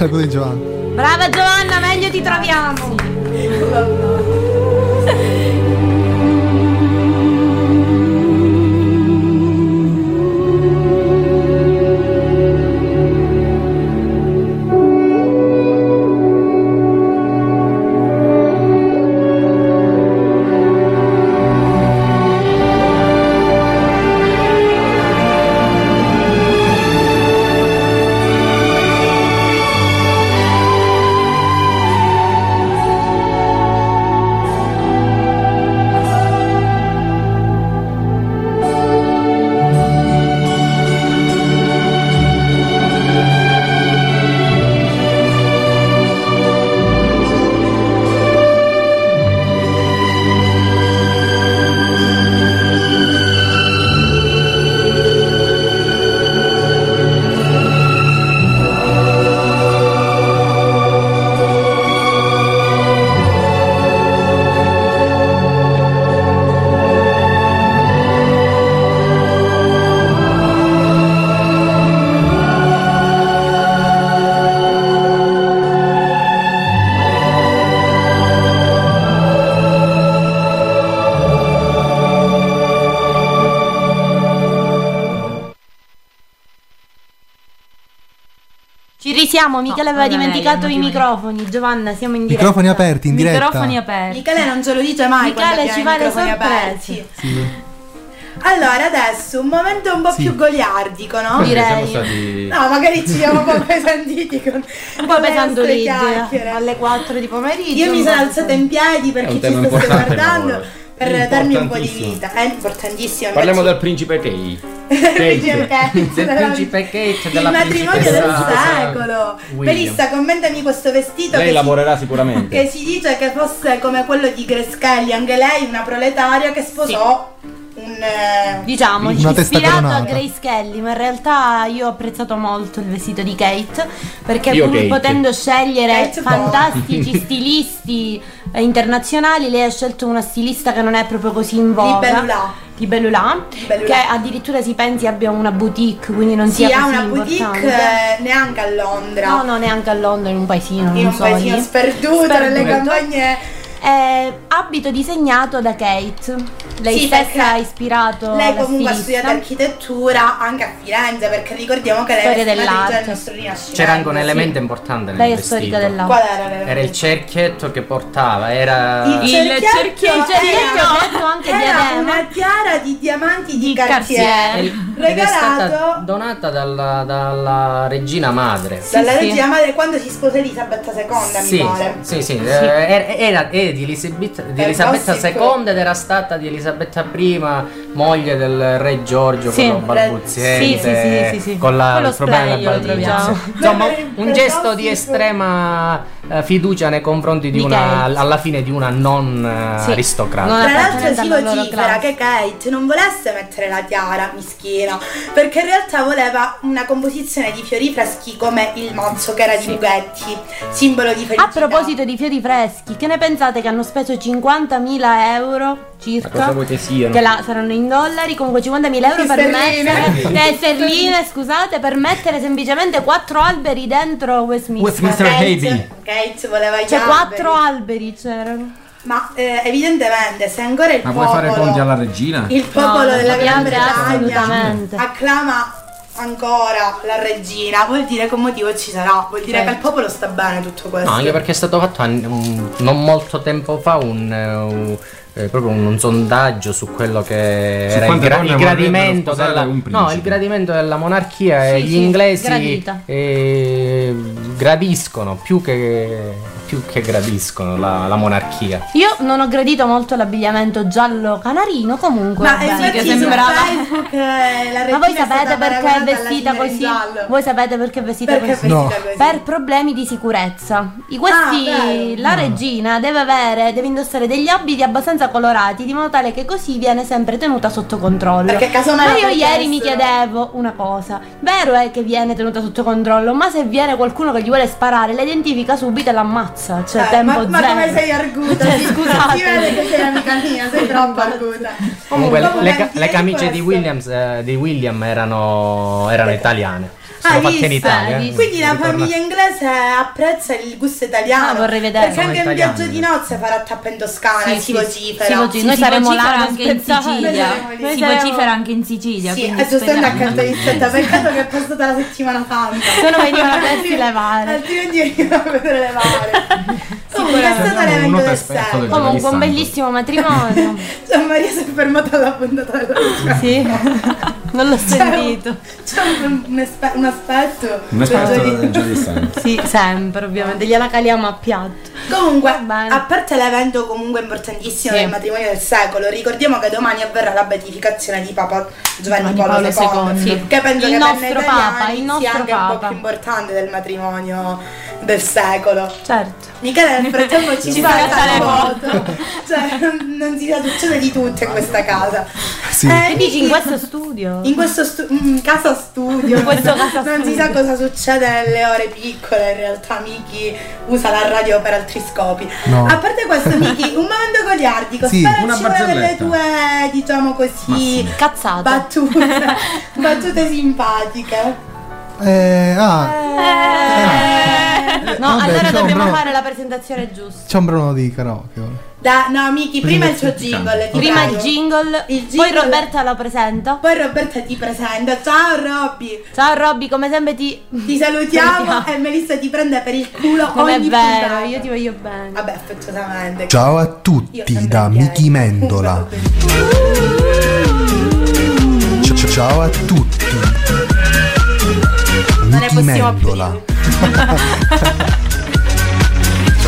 Giovanna. L'acuto di Giovanna. Brava siamo, Michele aveva è lei, dimenticato i microfoni. Giovanna, siamo in diretta. Microfoni aperti in diretta. Microfoni aperti. Michele non ce lo dice mai Michele ci fa le sorprese. aperti. Allora, adesso un momento un po' Sì. più goliardico, no? Perché siamo Direi. stati- No, magari ci siamo un po' pesantiti con Un po' chiacchiere. alle 4 di pomeriggio. Io mi sono alzata in piedi per chi ci stesse guardando per darmi un po' di vita. È importantissimo. Parliamo invece- del principe Kay. Principe Kate, Del della- principe Kate e il matrimonio del secolo. Melissa, commentami questo vestito Lei che, lavorerà si, sicuramente. che si dice che fosse come quello di Grace Kelly, anche lei una proletaria che sposò un eh, Diciamo, Una ispirato a. Grace Kelly, ma in realtà io ho apprezzato molto il vestito di Kate, perché Io pur Kate. potendo scegliere Kate fantastici stilisti eh, internazionali, lei ha scelto una stilista che non è proprio così in voga. Di Bellulà, Bellulà. che addirittura si pensi abbia una boutique, quindi non si sia ha così una boutique eh, neanche a Londra. No, no, neanche a Londra, in un paesino, in non un so paesino lì. sperduto, nelle Sperduto. campagne. Eh, abito disegnato da Kate. Lei Sì, stessa ha ispirato Lei comunque ha studiato architettura anche a Firenze, perché ricordiamo che lei Storia è del nostro Rinascimento. C'era anche un sì. elemento importante nel Lei è vestito. storica dell'arte. Qual era l'elemento? Era il cerchietto che portava, era Il cerchietto, cerchietto, il cerchietto era- detto anche era una tiara di diamanti di, Di Cartier, Cartier. è regalato donata dalla, dalla regina madre. dalla sì. regina madre quando si sposa Elisabetta II, Sì, mi pare. sì, sì, eh, era, era- era di Elisabetta, di Elisabetta. II ed era stata di Elisabetta I, moglie del re Giorgio, Sì. quello balbuziente, Sì, sì, sì, sì, sì. con la, il problema della troviamo. sì. Insomma, un gesto di estrema eh, fiducia nei confronti di, Di una, Kate. alla fine di una non eh. Non Tra l'altro si vocifera che Kate non volesse mettere la tiara, mischina, perché in realtà voleva una composizione di fiori freschi come il mazzo che era di Bughetti, simbolo di felicità. A proposito di fiori freschi, che ne pensate che hanno speso 50.000 euro Ma circa? cosa vuoi che siano? Che là saranno in dollari, comunque 50.000 euro per mettere eh, sterline, scusate, per mettere semplicemente quattro alberi dentro Westminster. Westminster Abbey. Kate voleva i Cioè quattro alberi c'erano. Ma eh, evidentemente se ancora il Ma popolo vuoi fare conti alla regina? il popolo No, della Gran Bretagna assolutamente. acclama ancora la regina, vuol dire che un motivo ci sarà, vuol dire Certo. che al popolo sta bene tutto questo. No, anche perché è stato fatto un- non molto tempo fa un, eh, un- eh, proprio un, un sondaggio su quello che Su era il, gra- il gradimento della, no, il gradimento della monarchia e Sì, gli sì, inglesi eh, gradiscono più che, più che gradiscono la, la monarchia. Io non ho gradito molto l'abbigliamento giallo canarino, comunque. Ma vabbè, che sembrava. Facebook eh, la regina Ma voi sapete perché è vestita così? giallo. Voi sapete perché è vestita Perché è così? vestita No. così? Per problemi di sicurezza. I questi, Ah, la regina deve avere, deve indossare degli abiti abbastanza colorati di modo tale che così viene sempre tenuta sotto controllo. Perché casomai ma io ieri mi chiedevo una cosa: vero è che viene tenuta sotto controllo, ma se viene qualcuno che gli vuole sparare, la identifica subito e l'ammazza. Cioè, Eh, tempo ma, ma zero. come sei arguta? Cioè, scusate. Si vede che sei amica mia, sei troppo arguta. Comunque le, le le camicie di. Williams eh, di William erano, erano italiane. Sono Ah, fatte in? Italia. Eh. Quindi la famiglia inglese apprezza il gusto italiano. Ah, vorrei vedere. Perché anche un viaggio di nozze farà tappa in Toscana Sì, e si vocifera. Sì, Noi saremo là anche in. Sicilia. Si vocifera anche in Sicilia. Sì, quindi è giustamente speriamo. accanto di setta, peccato che è passata la settimana santa. Se no venivano a vedersi le vare. Altrimenti venivano a vedere le vare. Comunque è stato l'evento del secolo. Comunque un bellissimo matrimonio. Gian Maria si è fermata alla puntata della sì. Non l'ho sentito. C'è un, un, un aspetto. Un esperto del Giovedì Santo. Sì, sempre, ovviamente. Gliela caliamo a piatto. Comunque, bene. a parte l'evento comunque importantissimo Sì. del matrimonio del secolo, ricordiamo che domani avverrà la beatificazione di Papa Giovanni, Paolo, Paolo II, II, sì. che penso Il che nostro per noi Papa, il nostro sia anche un po' Papa. più importante del matrimonio del secolo. Certo. Michele nel frattempo ci, Ci fa fa fare le foto. cioè, non, non si sa, succede di tutto in questa casa. Sì. Eh, dici in questo studio? in questo stu- mm, casa studio In questo casa non si studio. sa cosa succede nelle ore piccole in realtà Miki usa la radio per altri scopi No. a parte questo Miki un momento goliardico Sì. sparaci Una delle tue diciamo così Cazzate. battute battute simpatiche Eh, ah, No, Vabbè, allora dobbiamo però- fare la presentazione giusta. c'è un brano di karaoke. Da, no, Miki, prima il Presentazione. jingle. ti Prima prego. il jingle, Il poi jingle- Roberta lo presenta. Poi Roberta ti presenta. Ciao Robby. Ciao Robby, come sempre ti, Ti salutiamo e Melissa ti prende per il culo Non è ogni vero, puntata. io ti voglio bene. Vabbè, affettuosamente. Ciao a tutti da Miki Mendola. Ci- ci- Ciao a tutti. Non ne possiamo più. Mendola.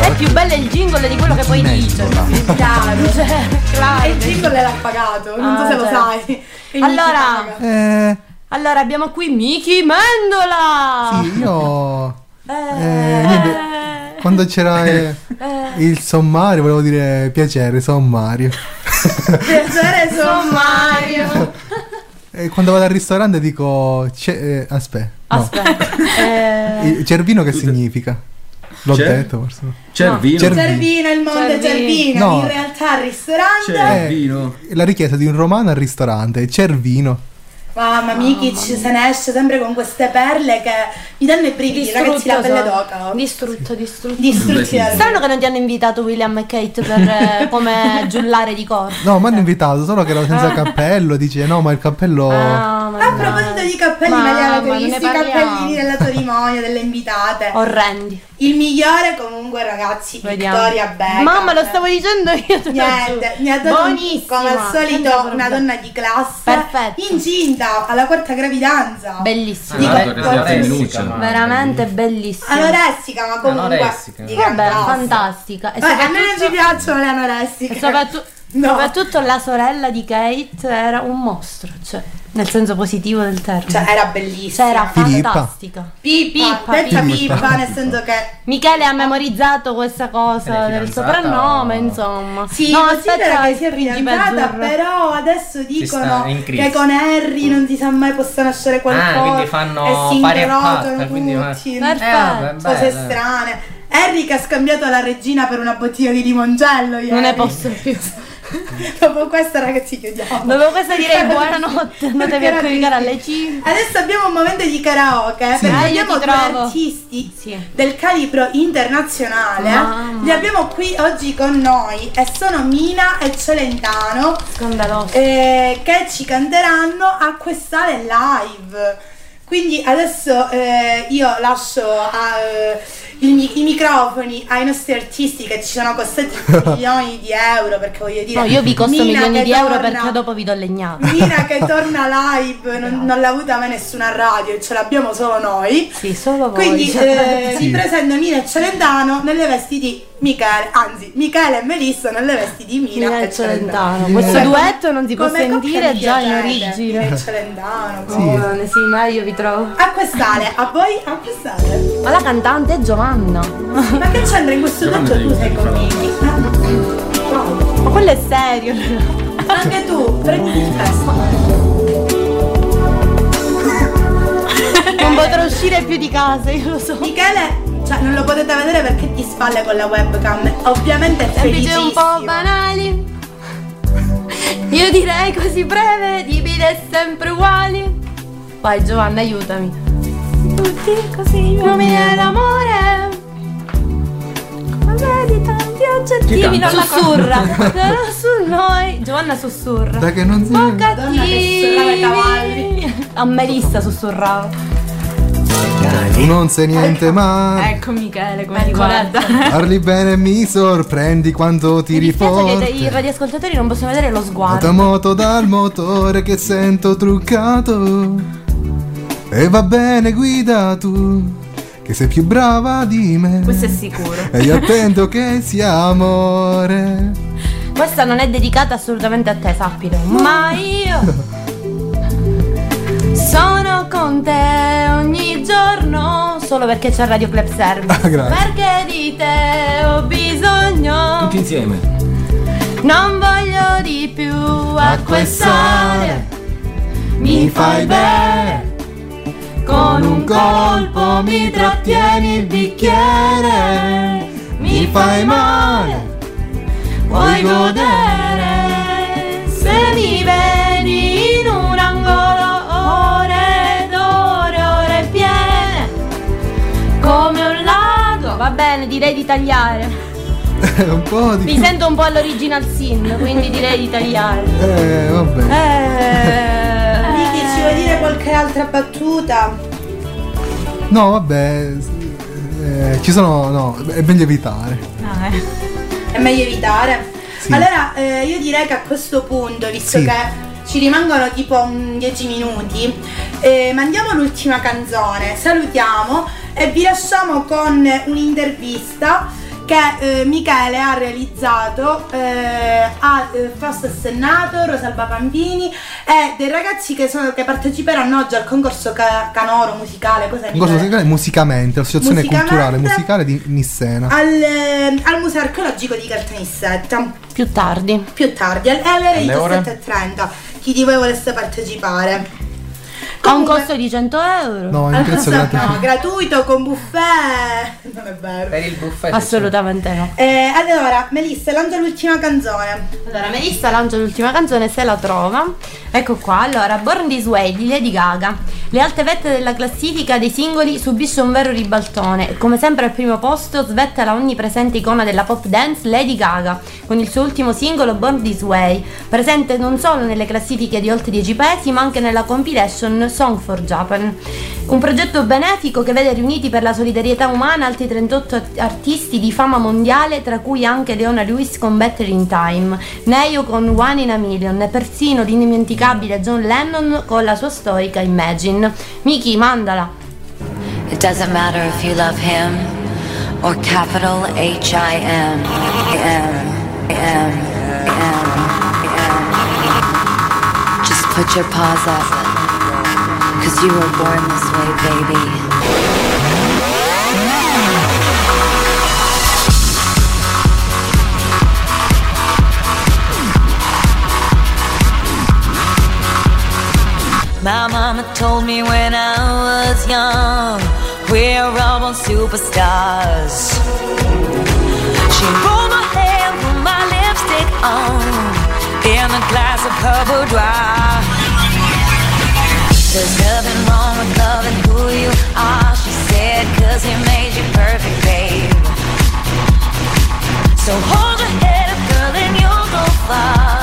È più bello il jingle di quello che poi dice. Chiaro. Cioè, il jingle l'ha pagato, non so Ah, se lo certo. sai. Allora. Eh, allora abbiamo qui Miki Mendola. sì, io... Eh, eh, quando c'era eh, il sommario, volevo dire piacere, sommario. Piacere sommario. E quando vado al ristorante dico... c'è- eh, aspetta. no. Aspetta. Eh, Cervino che significa? L'ho Cer- detto forse. Cervino? Cervino, il monte Cervino. No. In realtà al ristorante. Cervino. Eh, la richiesta di un romano al ristorante, Cervino. Mamma Miki ci se ne esce sempre con queste perle che mi danno i brividi, ragazzi, la pelle d'oca. Distrutto, distrutto. Distrutti da Strano che non ti hanno invitato William e Kate per eh, come giullare di corpo. No, mi hanno invitato, solo che ero senza cappello. Dice no, ma il cappello. Ah, ma A proposito di cappelli, i parliamo. cappellini della cerimonia, delle invitate. Orrendi. Il migliore comunque ragazzi, Vediamo. Victoria Beckham. Mamma, lo stavo dicendo io. Niente, mi ha dato Buonissima. come al solito una donna di classe Perfetto. incinta alla quarta gravidanza. Bellissima. Dico, ma- Veramente bellissima. Anoressica, ma comunque Anoressica. Vabbè, fantastica. E Beh, a me non ci piacciono le anoressiche. e soprattutto- No. soprattutto la sorella di Kate era un mostro, cioè, nel senso positivo del termine. Cioè, era bellissima. Cioè, era Filippa. fantastica. Pippa, Pippa, Pippa. Nel senso che Michele ha memorizzato questa cosa del soprannome, insomma. Sì, no, aspetta, che si è fidanzata, però adesso dicono che con Harry non si sa mai possa nascere qualcosa. Ah, quindi fanno e si pari e incrociano patta, quindi. Perfetto. Eh, vabbè, Cose strane. Harry che ha scambiato la regina per una bottiglia di limoncello. Non ne posso più. Dopo questa ragazzi chiudiamo. Dopo questo direi buonanotte, andatevi a era alle 5. Adesso abbiamo un momento di karaoke Sì. perché abbiamo due artisti Sì. del calibro internazionale. Mamma. Li abbiamo qui oggi con noi e sono Mina e Celentano Scandaloso. eh, che ci canteranno a quest'ale live. Quindi adesso eh, io lascio a, eh, mi- i microfoni ai nostri artisti che ci sono costati milioni di euro perché voglio dire No, io vi costo Mina milioni di euro torna- perché dopo vi do legnate. Mina che torna live non, non l'ha avuta mai nessuna radio, ce l'abbiamo solo noi. Sì, solo voi. Quindi Cioè, eh, Sì. vi presento Mina e Celentano nelle vesti di Michele, anzi Michele e Melissa nelle vesti di Mina, Mina e Celentano. Celentano. Questo Come- duetto non si può sentire già in origine. Mina e Celentano. Sì. sì, ma io vi trovo. A quest'ale, a voi a quest'ale. Ma la cantante è Giovanna. Ma che c'entra in questo tutto tu sei con fare Miki? Wow. Ma quello è serio. Anche tu, prendi il testo. Non potrò uscire più di casa, io lo so. Michele, cioè non lo potete vedere perché di spalle con la webcam. Ovviamente è felicissimo. un po' banali. Io direi così breve, di vite sempre uguali. Vai Giovanna, aiutami. Tutti così uomini dell'amore. Come di tanti aggettivi non la sussurra. Però su noi. Giovanna sussurra. Da che non si. Un po' Donna che sussurrava ai cavalli. cattivi. A Melissa sussurrava. Tu non sai niente, ma. Ecco Michele come ti Ecco, guarda. Parli bene e mi sorprendi quando Mi tiri dispiace che i radioascoltatori non possono vedere lo sguardo. Nota moto dal motore che sento truccato. E va bene, guida tu. Che sei più brava di me. Questo è sicuro. E io attendo che sia amore. Questa non è dedicata assolutamente a te, sappilo. Ma io sono con te ogni giorno. Solo perché c'è il Radio Club Service. Ah, grazie. Perché di te ho bisogno. Tutti insieme. Non voglio di più acquistare. Mi fai bene. Con un colpo mi trattieni il bicchiere, mi fai male, vuoi godere se mi vedi in un angolo ore d'ore, ore piene, come un lago, va bene, direi di tagliare. Un po Di... Mi sento un po' all'original sin, quindi direi di tagliare. Eh, vabbè. Eh... Vuoi dire qualche altra battuta? No, vabbè. eh, ci sono... No, è meglio evitare. È meglio evitare. Sì. Allora, eh, io direi che a questo punto, visto Sì. che ci rimangono tipo 10 minuti, eh, mandiamo l'ultima canzone, salutiamo e vi lasciamo con un'intervista che eh, Michele ha realizzato eh, a eh, Fausto Assennato, Rosalba Pampini e dei ragazzi che, sono, che parteciperanno oggi al concorso ca- canoro musicale. Cosa Un corso Michele? musicale musicamente, l'associazione Musicamente. culturale musicale di Nissena. al, eh, al museo archeologico di Caltanissetta più tardi più tardi alle alle ore Alle ore? 17.30 chi di voi volesse partecipare Ha un costo di 100 euro? No, il prezzo è gratuito. no, gratuito con buffet non è vero Per il buffet. Assolutamente no. Eh, allora Melissa lancia l'ultima canzone Allora, Melissa lancia l'ultima canzone se la trova. Ecco qua, allora, Born This Way di Lady Gaga. Le alte vette della classifica dei singoli subisce un vero ribaltone e come sempre al primo posto svetta la onnipresente icona della pop dance Lady Gaga con il suo ultimo singolo Born This Way, presente non solo nelle classifiche di oltre 10 paesi ma anche nella compilation Song for Japan. Un progetto benefico che vede riuniti per la solidarietà umana altri 38 art- artisti di fama mondiale, tra cui anche Leona Lewis con Better in Time, Neyo con One in a Million e persino l'indimenticabile John Lennon con la sua storica Imagine. Miki, mandala! It doesn't matter if you love him or capital H I M. M. M. M. M. Just put your paws up. Cause you were born this way, baby. My mama told me when I was young, we're all born superstars. She rolled my hair, put my lipstick on, in a glass of her boudoir. There's nothing wrong with loving who you are, she said, cause he made you perfect, babe. So hold your head up, girl, and you'll go far.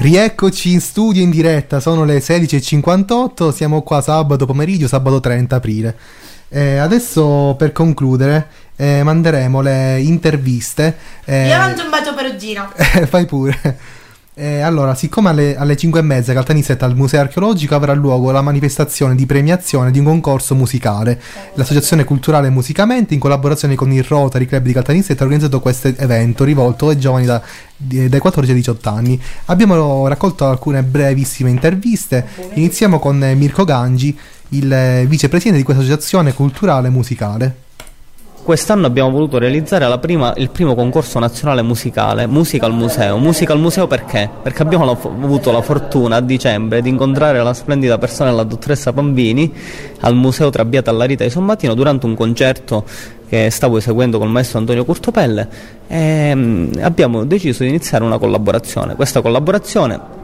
Rieccoci in studio in diretta, sono le 16.58, siamo qua sabato pomeriggio, sabato 30 aprile. Eh, adesso per concludere eh, manderemo le interviste. Eh, Io ho un bacio per Gino. fai pure. Eh, allora, siccome alle, alle 5 e mezza Caltanissetta al Museo Archeologico avrà luogo la manifestazione di premiazione di un concorso musicale. L'Associazione Culturale Musicamente, in collaborazione con il Rotary Club di Caltanissetta, ha organizzato questo evento rivolto ai giovani da- di- dai 14 ai 18 anni. Abbiamo raccolto alcune brevissime interviste. Iniziamo con eh, Mirko Gangi, il eh, vicepresidente di questa associazione culturale musicale. Quest'anno abbiamo voluto realizzare la prima- il primo concorso nazionale musicale, Musica al Museo. Musica al Museo perché? Perché abbiamo la- avuto la fortuna a dicembre di incontrare la splendida persona della dottoressa Pambini al Museo Trabbiata alla Rita di Sommatino durante un concerto che stavo eseguendo col maestro Antonio Curtopelle e mm, abbiamo deciso di iniziare una collaborazione. Questa collaborazione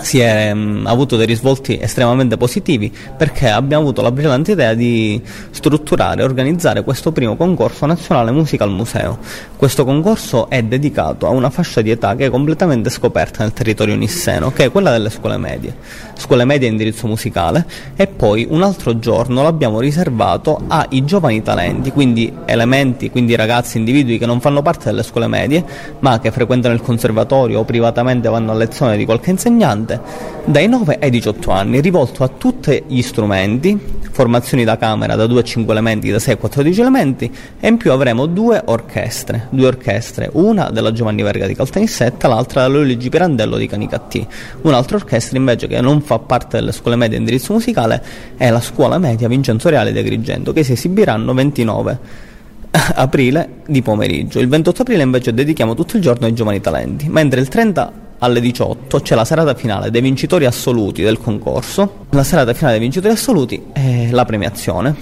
si è mm, ha avuto dei risvolti estremamente positivi perché abbiamo avuto la brillante idea di strutturare e organizzare questo primo concorso nazionale musica al museo. Questo concorso è dedicato a una fascia di età che è completamente scoperta nel territorio nisseno, che è quella delle scuole medie, scuole medie a indirizzo musicale e poi un altro giorno l'abbiamo riservato ai giovani talenti, quindi elementi, quindi ragazzi, individui che non fanno parte delle scuole medie ma che frequentano il conservatorio o privatamente vanno a lezione di qualche insegnante dai 9 ai 18 anni, rivolto a tutti gli strumenti, formazioni da camera da 2 a 5 elementi, da 6 a 14 elementi e in più avremo due orchestre, due orchestre, una della Giovanni Verga di Caltanissetta, l'altra della Luigi Pirandello di Canicattì. Un'altra orchestra invece che non fa parte delle scuole medie a indirizzo musicale è la scuola media Vincenzo Reale di Agrigento che si esibiranno 29 aprile di pomeriggio. Il 28 aprile invece dedichiamo tutto il giorno ai giovani talenti, mentre il 30 alle 18 c'è la serata finale dei vincitori assoluti del concorso. La serata finale dei vincitori assoluti è la premiazione.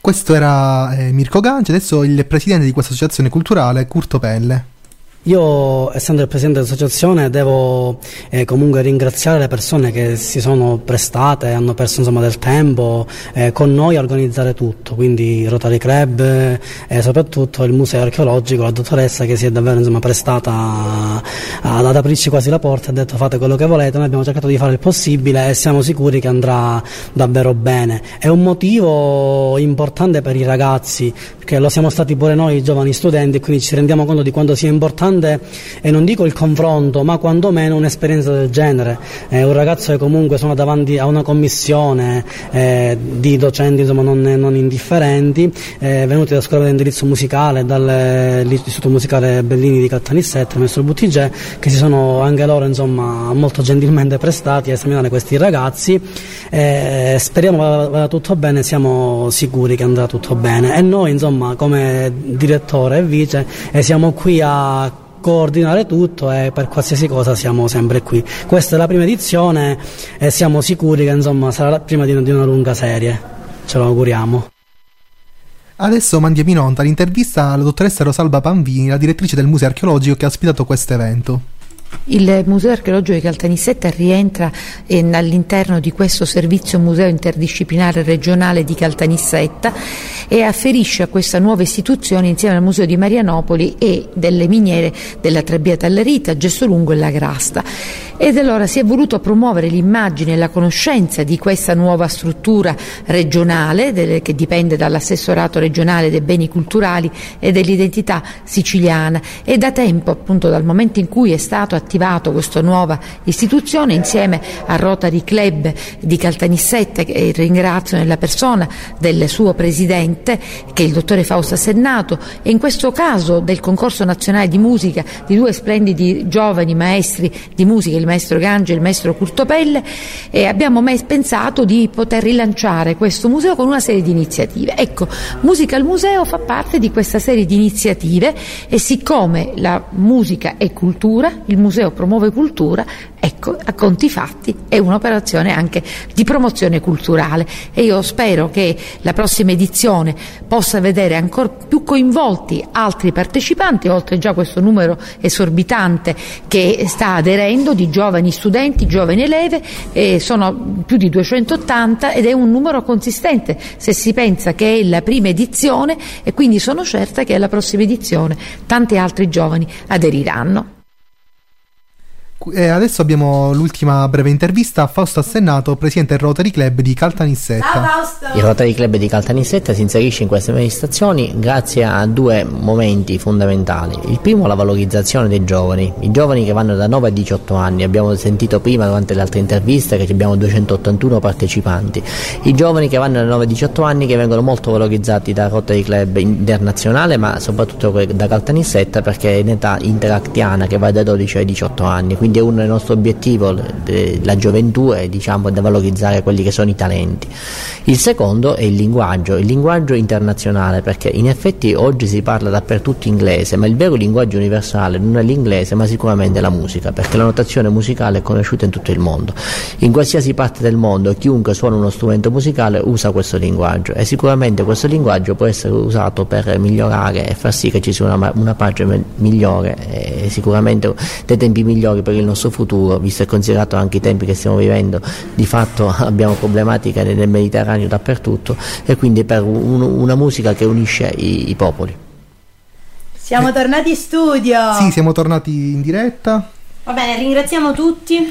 Questo era eh, Mirko Gangi, adesso il presidente di questa associazione culturale, Curto Pelle. Io, essendo il presidente dell'associazione, devo eh, comunque ringraziare le persone che si sono prestate, hanno perso insomma, del tempo eh, con noi a organizzare tutto, quindi Rotary Club e soprattutto il Museo Archeologico, la dottoressa che si è davvero insomma, prestata ad aprirci quasi la porta e ha detto fate quello che volete, noi abbiamo cercato di fare il possibile e siamo sicuri che andrà davvero bene. È un motivo importante per i ragazzi, perché lo siamo stati pure noi giovani studenti quindi ci rendiamo conto di quanto sia importante e non dico il confronto, ma quantomeno un'esperienza del genere. Eh, un ragazzo che comunque sono davanti a una commissione eh, di docenti insomma, non, non indifferenti, eh, venuti da scuola di indirizzo musicale, dall'Istituto Musicale Bellini di Caltanissetta, il maestro Buttigè, che si sono anche loro insomma, molto gentilmente prestati a esaminare questi ragazzi. Eh, speriamo vada, vada tutto bene, siamo sicuri che andrà tutto bene. E noi insomma come direttore e vice eh, siamo qui a coordinare tutto e per qualsiasi cosa siamo sempre qui. Questa è la prima edizione e siamo sicuri che insomma sarà la prima di, di una lunga serie, ce lo auguriamo. Adesso mandiamo in onda l'intervista alla dottoressa Rosalba Panvini, la direttrice del Museo Archeologico che ha ospitato questo evento. Il Museo Archeologico di Caltanissetta rientra eh, all'interno di questo servizio museo interdisciplinare regionale di Caltanissetta e afferisce a questa nuova istituzione insieme al Museo di Marianopoli e delle miniere della Trebbiata alla Rita, Gessolungo e la Grasta. Ed allora si è voluto promuovere l'immagine e la conoscenza di questa nuova struttura regionale che dipende dall'assessorato regionale dei beni culturali e dell'identità siciliana e da tempo appunto dal momento in cui è stato attivato questa nuova istituzione insieme al Rotary Club di Caltanissetta che ringrazio nella persona del suo presidente che è il dottore Fausto Sennato e in questo caso del concorso nazionale di musica di due splendidi giovani maestri di musica, il maestro Gangi e il maestro Curtopelle e abbiamo pensato di poter rilanciare questo museo con una serie di iniziative. Ecco, Musica al Museo fa parte di questa serie di iniziative e siccome la musica è cultura, il museo promuove cultura, ecco, a conti fatti è un'operazione anche di promozione culturale e io spero che la prossima edizione possa vedere ancora più coinvolti altri partecipanti, oltre già questo numero esorbitante che sta aderendo di giovani studenti, giovani eleve, eh, sono più di 280 ed è un numero consistente se si pensa che è la prima edizione e quindi sono certa che alla prossima edizione tanti altri giovani aderiranno. E adesso abbiamo l'ultima breve intervista. A Fausto Assennato, presidente del Rotary Club di Caltanissetta. Il Rotary Club di Caltanissetta si inserisce in queste manifestazioni grazie a due momenti fondamentali. Il primo la valorizzazione dei giovani, i giovani che vanno da 9 a 18 anni, abbiamo sentito prima durante le altre interviste che abbiamo 281 partecipanti, i giovani che vanno da 9 a 18 anni che vengono molto valorizzati da Rotary Club internazionale ma soprattutto da Caltanissetta perché è in età interactiana che va da 12 ai 18 anni, quindi è uno dei nostri obiettivi, eh, la gioventù è diciamo, valorizzare quelli che sono i talenti. Il secondo è il linguaggio, il linguaggio internazionale, perché in effetti oggi si parla dappertutto inglese, ma il vero linguaggio universale non è l'inglese, ma sicuramente la musica, perché la notazione musicale è conosciuta in tutto il mondo. In qualsiasi parte del mondo chiunque suona uno strumento musicale usa questo linguaggio e sicuramente questo linguaggio può essere usato per migliorare e far sì che ci sia una, una pace migliore e sicuramente dei tempi migliori per il nostro futuro, visto e considerato anche i tempi che stiamo vivendo, di fatto abbiamo problematiche nel Mediterraneo dappertutto e quindi per un- una musica che unisce i, i popoli. Siamo tornati in studio. Sì, siamo tornati in diretta. Va bene, ringraziamo tutti.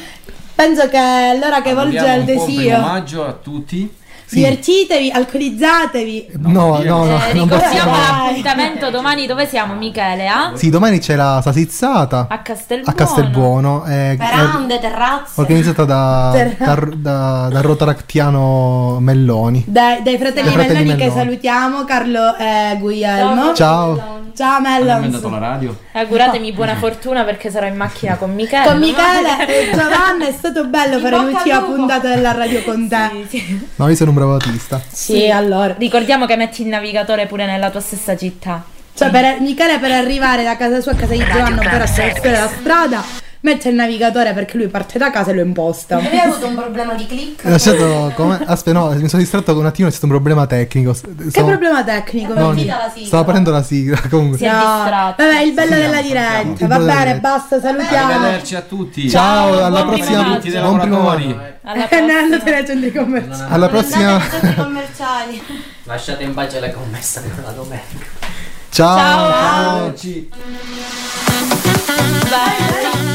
Penso che è l'ora che volge al un desio. omaggio a tutti. Divertitevi, alcolizzatevi. No, no, no, Eh, non ricordiamo possiamo. l'appuntamento domani dove siamo Michele? ah? Sì, domani c'è la sasizzata A Castelbuono. a Castelbuono. eh, Verande, terrazze. organizzata da, Terra- da, da, da Rotaractiano Melloni. Dai, dai fratelli, Dai fratelli Melloni che Melloni. salutiamo, Carlo e Guglielmo. Ciao. Ciao Abbiamo Mellons. la radio. Auguratemi buona fortuna perché sarò in macchina con Michele. Con Michele e Giovanna è stato bello fare l'ultima puntata della radio con te. No, io sono un bravo autista. Sì, allora. Ricordiamo che metti il navigatore pure nella tua stessa città. Cioè, per, Michele per arrivare da casa sua a casa di Giovanna, ovvero attraversare la strada, mette il navigatore perché lui parte da casa e lo imposta. Avevi avuto un problema di click? È lasciato come... Aspetta, no, mi sono distratto con un attimo, c'è stato un problema tecnico. Che problema tecnico? No, stavo aprendo la sigla. Comunque. No, Vabbè, il bello della diretta. Il Va bello della bene, basta, salutiamo. Arrivederci a tutti. Ciao, alla Buon prossima. Buon primo lavoratori. anno. E ne andate ai centri commerciali. Alla prossima. Commerciali. Lasciate in pace le commesse per la domenica. Ciao. Ciao. Ci- Bye.